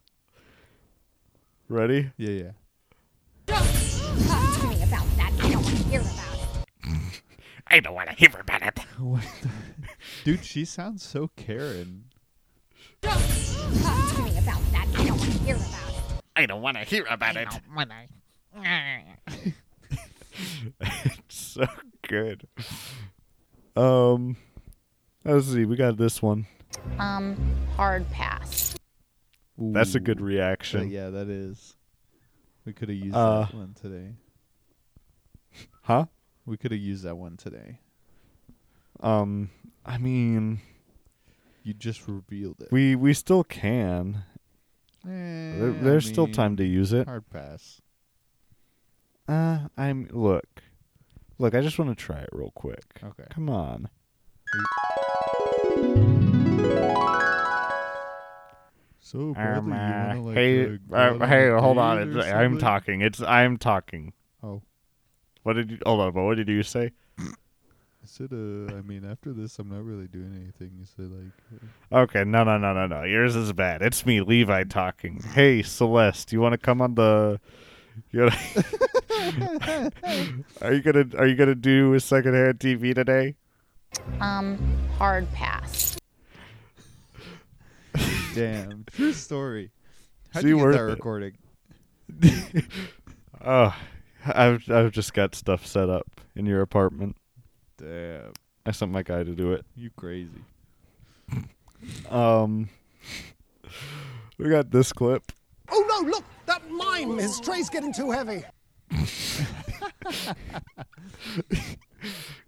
Ready? Yeah, yeah. Talk to me about that. I don't want to hear about it. I don't want to hear about it. What the- Dude, she sounds so Karen. Talk to me about that. I don't want to hear about it. I don't want to hear about it. When I. it's so good. Um let's see, we got this one. Um, hard pass. That's a good reaction. Uh, yeah, that is. We could have used Uh, that one today. Huh? We could have used that one today. Um I mean You just revealed it. we we still can. Eh, There, I there's still time to use it. Hard pass. Uh, I'm look, look. I just want to try it real quick. Okay. Come on. So, brother, Um, you uh, wanna, like, hey, uh, go on a hey, hold on. It's, I'm talking. It's I'm talking. Oh. What did you? Hold on. But what did you say? I said, uh, I mean, after this, I'm not really doing anything. You said, like, Okay. No, no, no, no, no. Yours is bad. It's me, Levi, talking. Hey, Celeste, you want to come on the? You wanna- are you gonna Are you gonna do a secondhand TV today? Um, hard pass. damn, true story. How'd See, you get that it. recording? Oh, I've I've just got stuff set up in your apartment. Damn, I sent my guy to do it. you crazy. Um, we got this clip. Oh no, look! That mime! His tray's getting too heavy.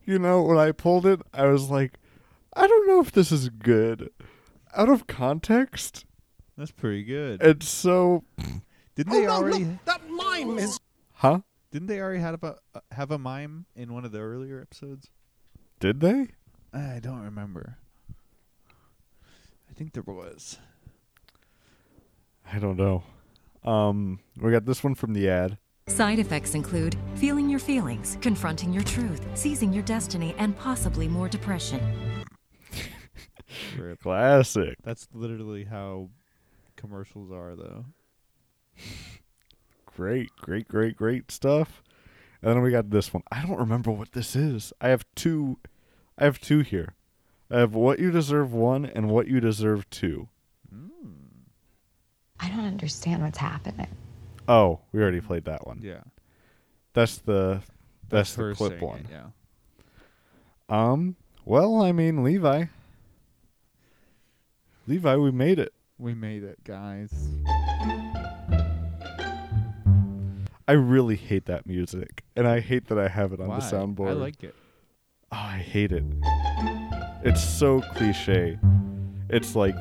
You know, when I pulled it, I was like, I don't know if this is good. Out of context, That's pretty good. it's so. Didn't Oh they no, already? look! That mime is. Huh? Didn't they already have a uh, have a mime in one of the earlier episodes? Did they? I don't remember. I think there was. I don't know. Um, we got this one from the ad. Side effects include feeling your feelings, confronting your truth, seizing your destiny, and possibly more depression. Classic. That's literally how commercials are, though. Great, great, great, great stuff. And then we got this one. I don't remember what this is. I have two. I have two here. I have what you deserve one and what you deserve two. I don't understand what's happening. Oh, we already played that one. Yeah. That's the that's, That's the clip one. it, yeah. Um. Well, I mean, Levi. Levi, we made it. We made it, guys. I really hate that music, and I hate that I have it on Why? the soundboard. I like it. Oh, I hate it. It's so cliche. It's like,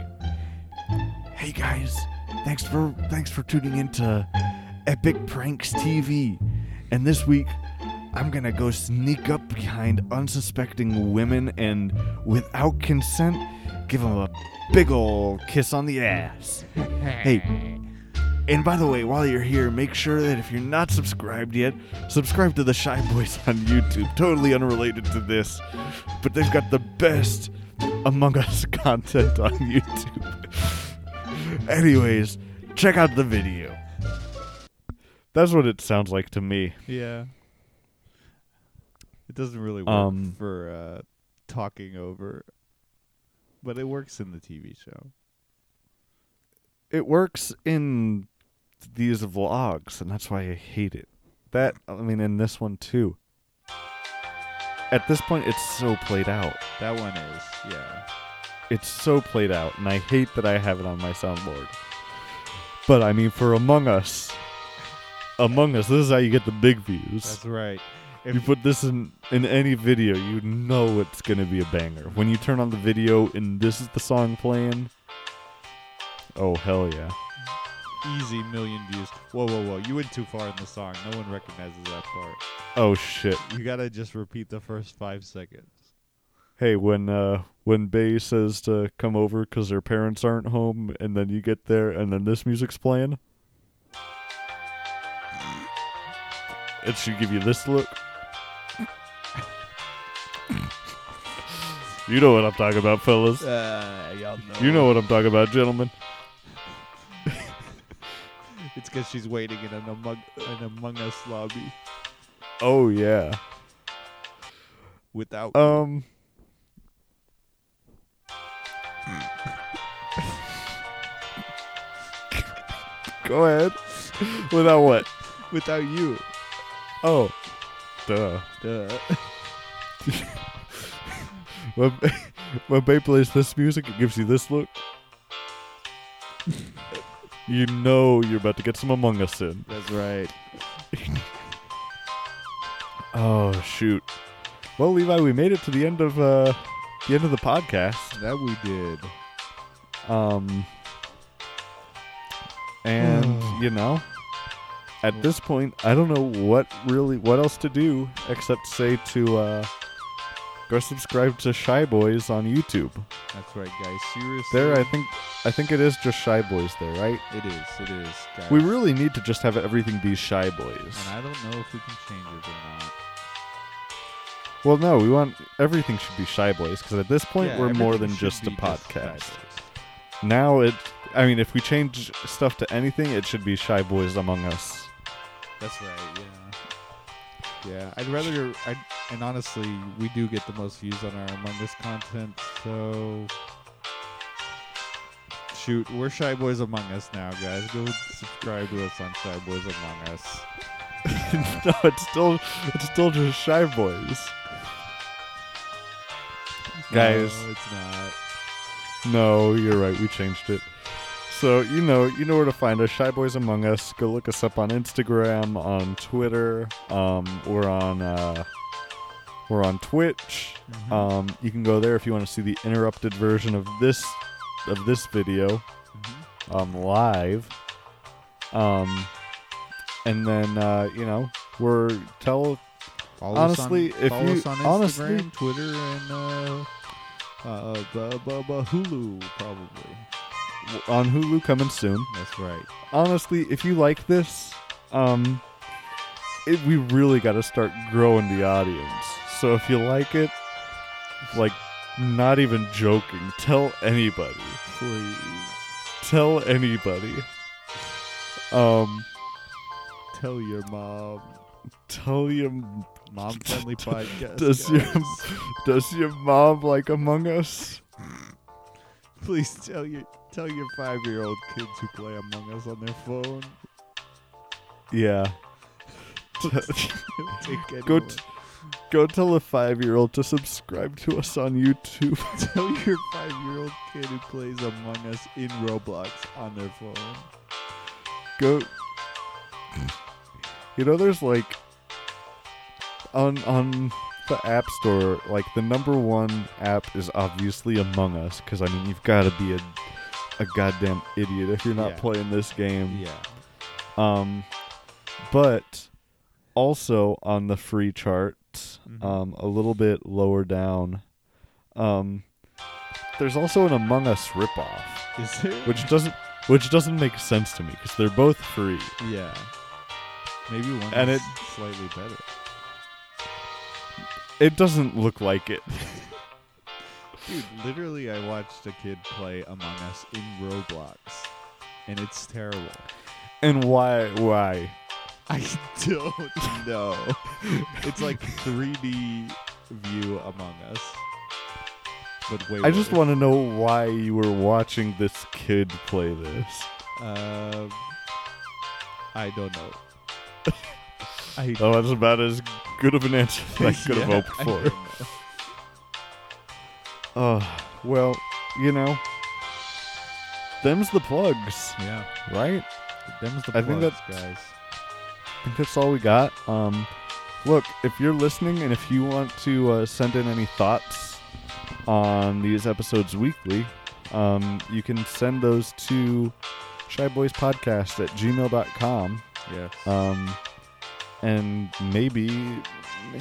"Hey guys, thanks for thanks for tuning into Epic Pranks TV, and this week I'm gonna go sneak up behind unsuspecting women and, without consent, give them a big ol' kiss on the ass." hey. And by the way, while you're here, make sure that if you're not subscribed yet, subscribe to the Shy Boys on YouTube. Totally unrelated to this, but they've got the best Among Us content on YouTube. Anyways, check out the video. That's what it sounds like to me. Yeah. It doesn't really work Um, for uh, talking over, but it works in the TV show. It works in these vlogs, and that's why I hate it. That I mean, in this one too. At this point, it's so played out. That one is, yeah. It's so played out, and I hate that I have it on my soundboard. But I mean, for Among Us, Among Us, this is how you get the big views. That's right. If you put this in in any video, you know it's gonna be a banger. When you turn on the video and this is the song playing, oh hell yeah! Easy million views. Whoa, whoa, whoa! You went too far in the song. No one recognizes that part. Oh shit! You gotta just repeat the first five seconds. Hey, when uh when Bay says to come over because their parents aren't home, and then you get there, and then this music's playing, it should give you this look. you know what I'm talking about, fellas. Uh, y'all know. You know what I'm talking about, gentlemen. It's because she's waiting in an Among, an Among Us lobby Oh yeah. without. Um. Go ahead. Without what? Without you. Oh. Duh. Duh. when, when Bay plays this music, it gives you this look. You know you're about to get some Among Us in. That's right. Oh shoot. Well, Levi, we made it to the end of uh the end of the podcast. That we did. Um and you know, at this point, I don't know what really what else to do except say to uh go subscribe to Shy Boys on YouTube. That's right, guys. Seriously. There, I think I think it is just Shy Boys there, right? It is. It is, guys. We really need to just have everything be Shy Boys. And I don't know if we can change it or not. Well, no, we want everything should be Shy Boys because at this point Yeah, we're more than just a be just podcast. Now it, I mean, if we change stuff to anything, it should be Shy Boys Among Us. That's right. Yeah. Yeah. I'd rather. I and honestly, we do get the most views on our Among Us content. So. Shoot, we're Shy Boys Among Us now, guys. Go subscribe to us on Shy Boys Among Us. no, it's still it's still just Shy Boys. Guys, No, it's not. No, you're right. We changed it. So you know, you know where to find us. Shy Boys Among Us. Go look us up on Instagram, on Twitter. Um, we're on uh, we're on Twitch. Mhm. Um, you can go there if you want to see the interrupted version of this of this video, Mm-hmm. um, live. Um, and then uh, you know, we're tell Follow us on- honestly if you us on honestly Twitter, and uh, uh, bu- bu- bu- Hulu probably. On Hulu coming soon. That's right. Honestly, if you like this, um, it, we really got to start growing the audience. So if you like it, like, not even joking, tell anybody, please. Tell anybody. Um, tell your mom. tell your Mom friendly podcast. Does guys. your does your mom like Among Us? Please tell your tell your five year old kids who play Among Us on their phone. Yeah. Go t- go tell a five year old to subscribe to us on YouTube. Tell your five year old kid who plays Among Us in Roblox on their phone. go you know there's like on on the app store like the number one app is obviously among us because i mean you've got to be a, a goddamn idiot if you're not Yeah. playing this game Yeah. um but also on the free chart Mhm. um a little bit lower down um there's also an among us ripoff Is there? which doesn't which doesn't make sense to me because they're both free Yeah. Maybe one And is it- slightly better. it doesn't look like it Dude, literally, I watched a kid play Among Us in Roblox, and it's terrible. and why why I don't know. it's like 3D view Among Us, but way. i just want to know why you were watching this kid play this Um, I don't know. I oh that's about as good of an answer as i could have Yeah, hoped I for oh well you know them's the plugs Yeah, right them's the I think that's, guys. I think that's all we got. Um, look, if you're listening and if you want to uh, send in any thoughts on these episodes weekly, um, you can send those to shyboyspodcast at gmail.com. Yes. Um, and maybe,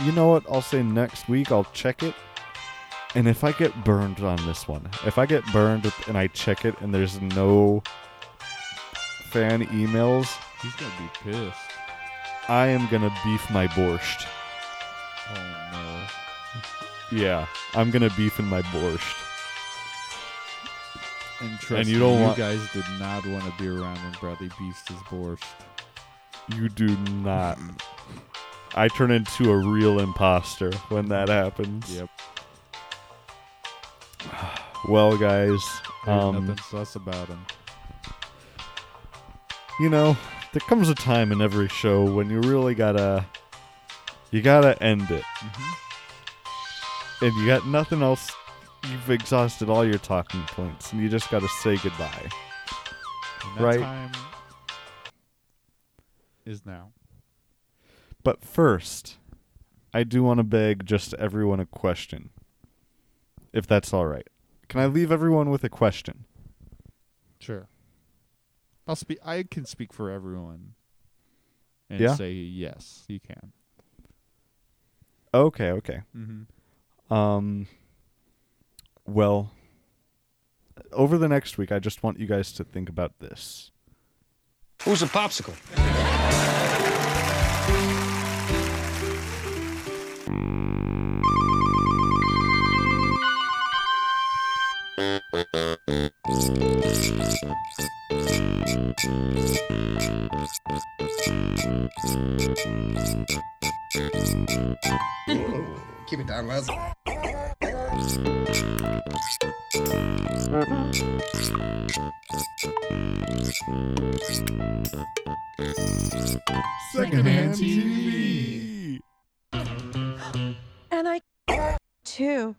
you know what? I'll say next week I'll check it. And if I get burned on this one, if I get burned and I check it and there's no fan emails, He's gonna be pissed. I am gonna beef my borscht. Oh no. Yeah, I'm gonna beef in my borscht. And trust you me, don't you want- guys did not want to be around when Bradley beefs his borscht. You do not. I turn into a real imposter when that happens. Yep. Well, guys, um, nothing sus about him. you know, there comes a time in every show when you really gotta, you gotta end it, Mm-hmm. and you got nothing else. You've exhausted all your talking points, and you just gotta say goodbye. Right. time is now. But first, I do want to beg just everyone a question. If that's all right. Can I leave everyone with a question? Sure. I'll speak. I can speak for everyone. And Yeah? say yes, you can. Okay, okay. Mhm. Um well, over the next week I just want you guys to think about this. Who's a popsicle? Keep it down, Les. Secondhand TV. And I too.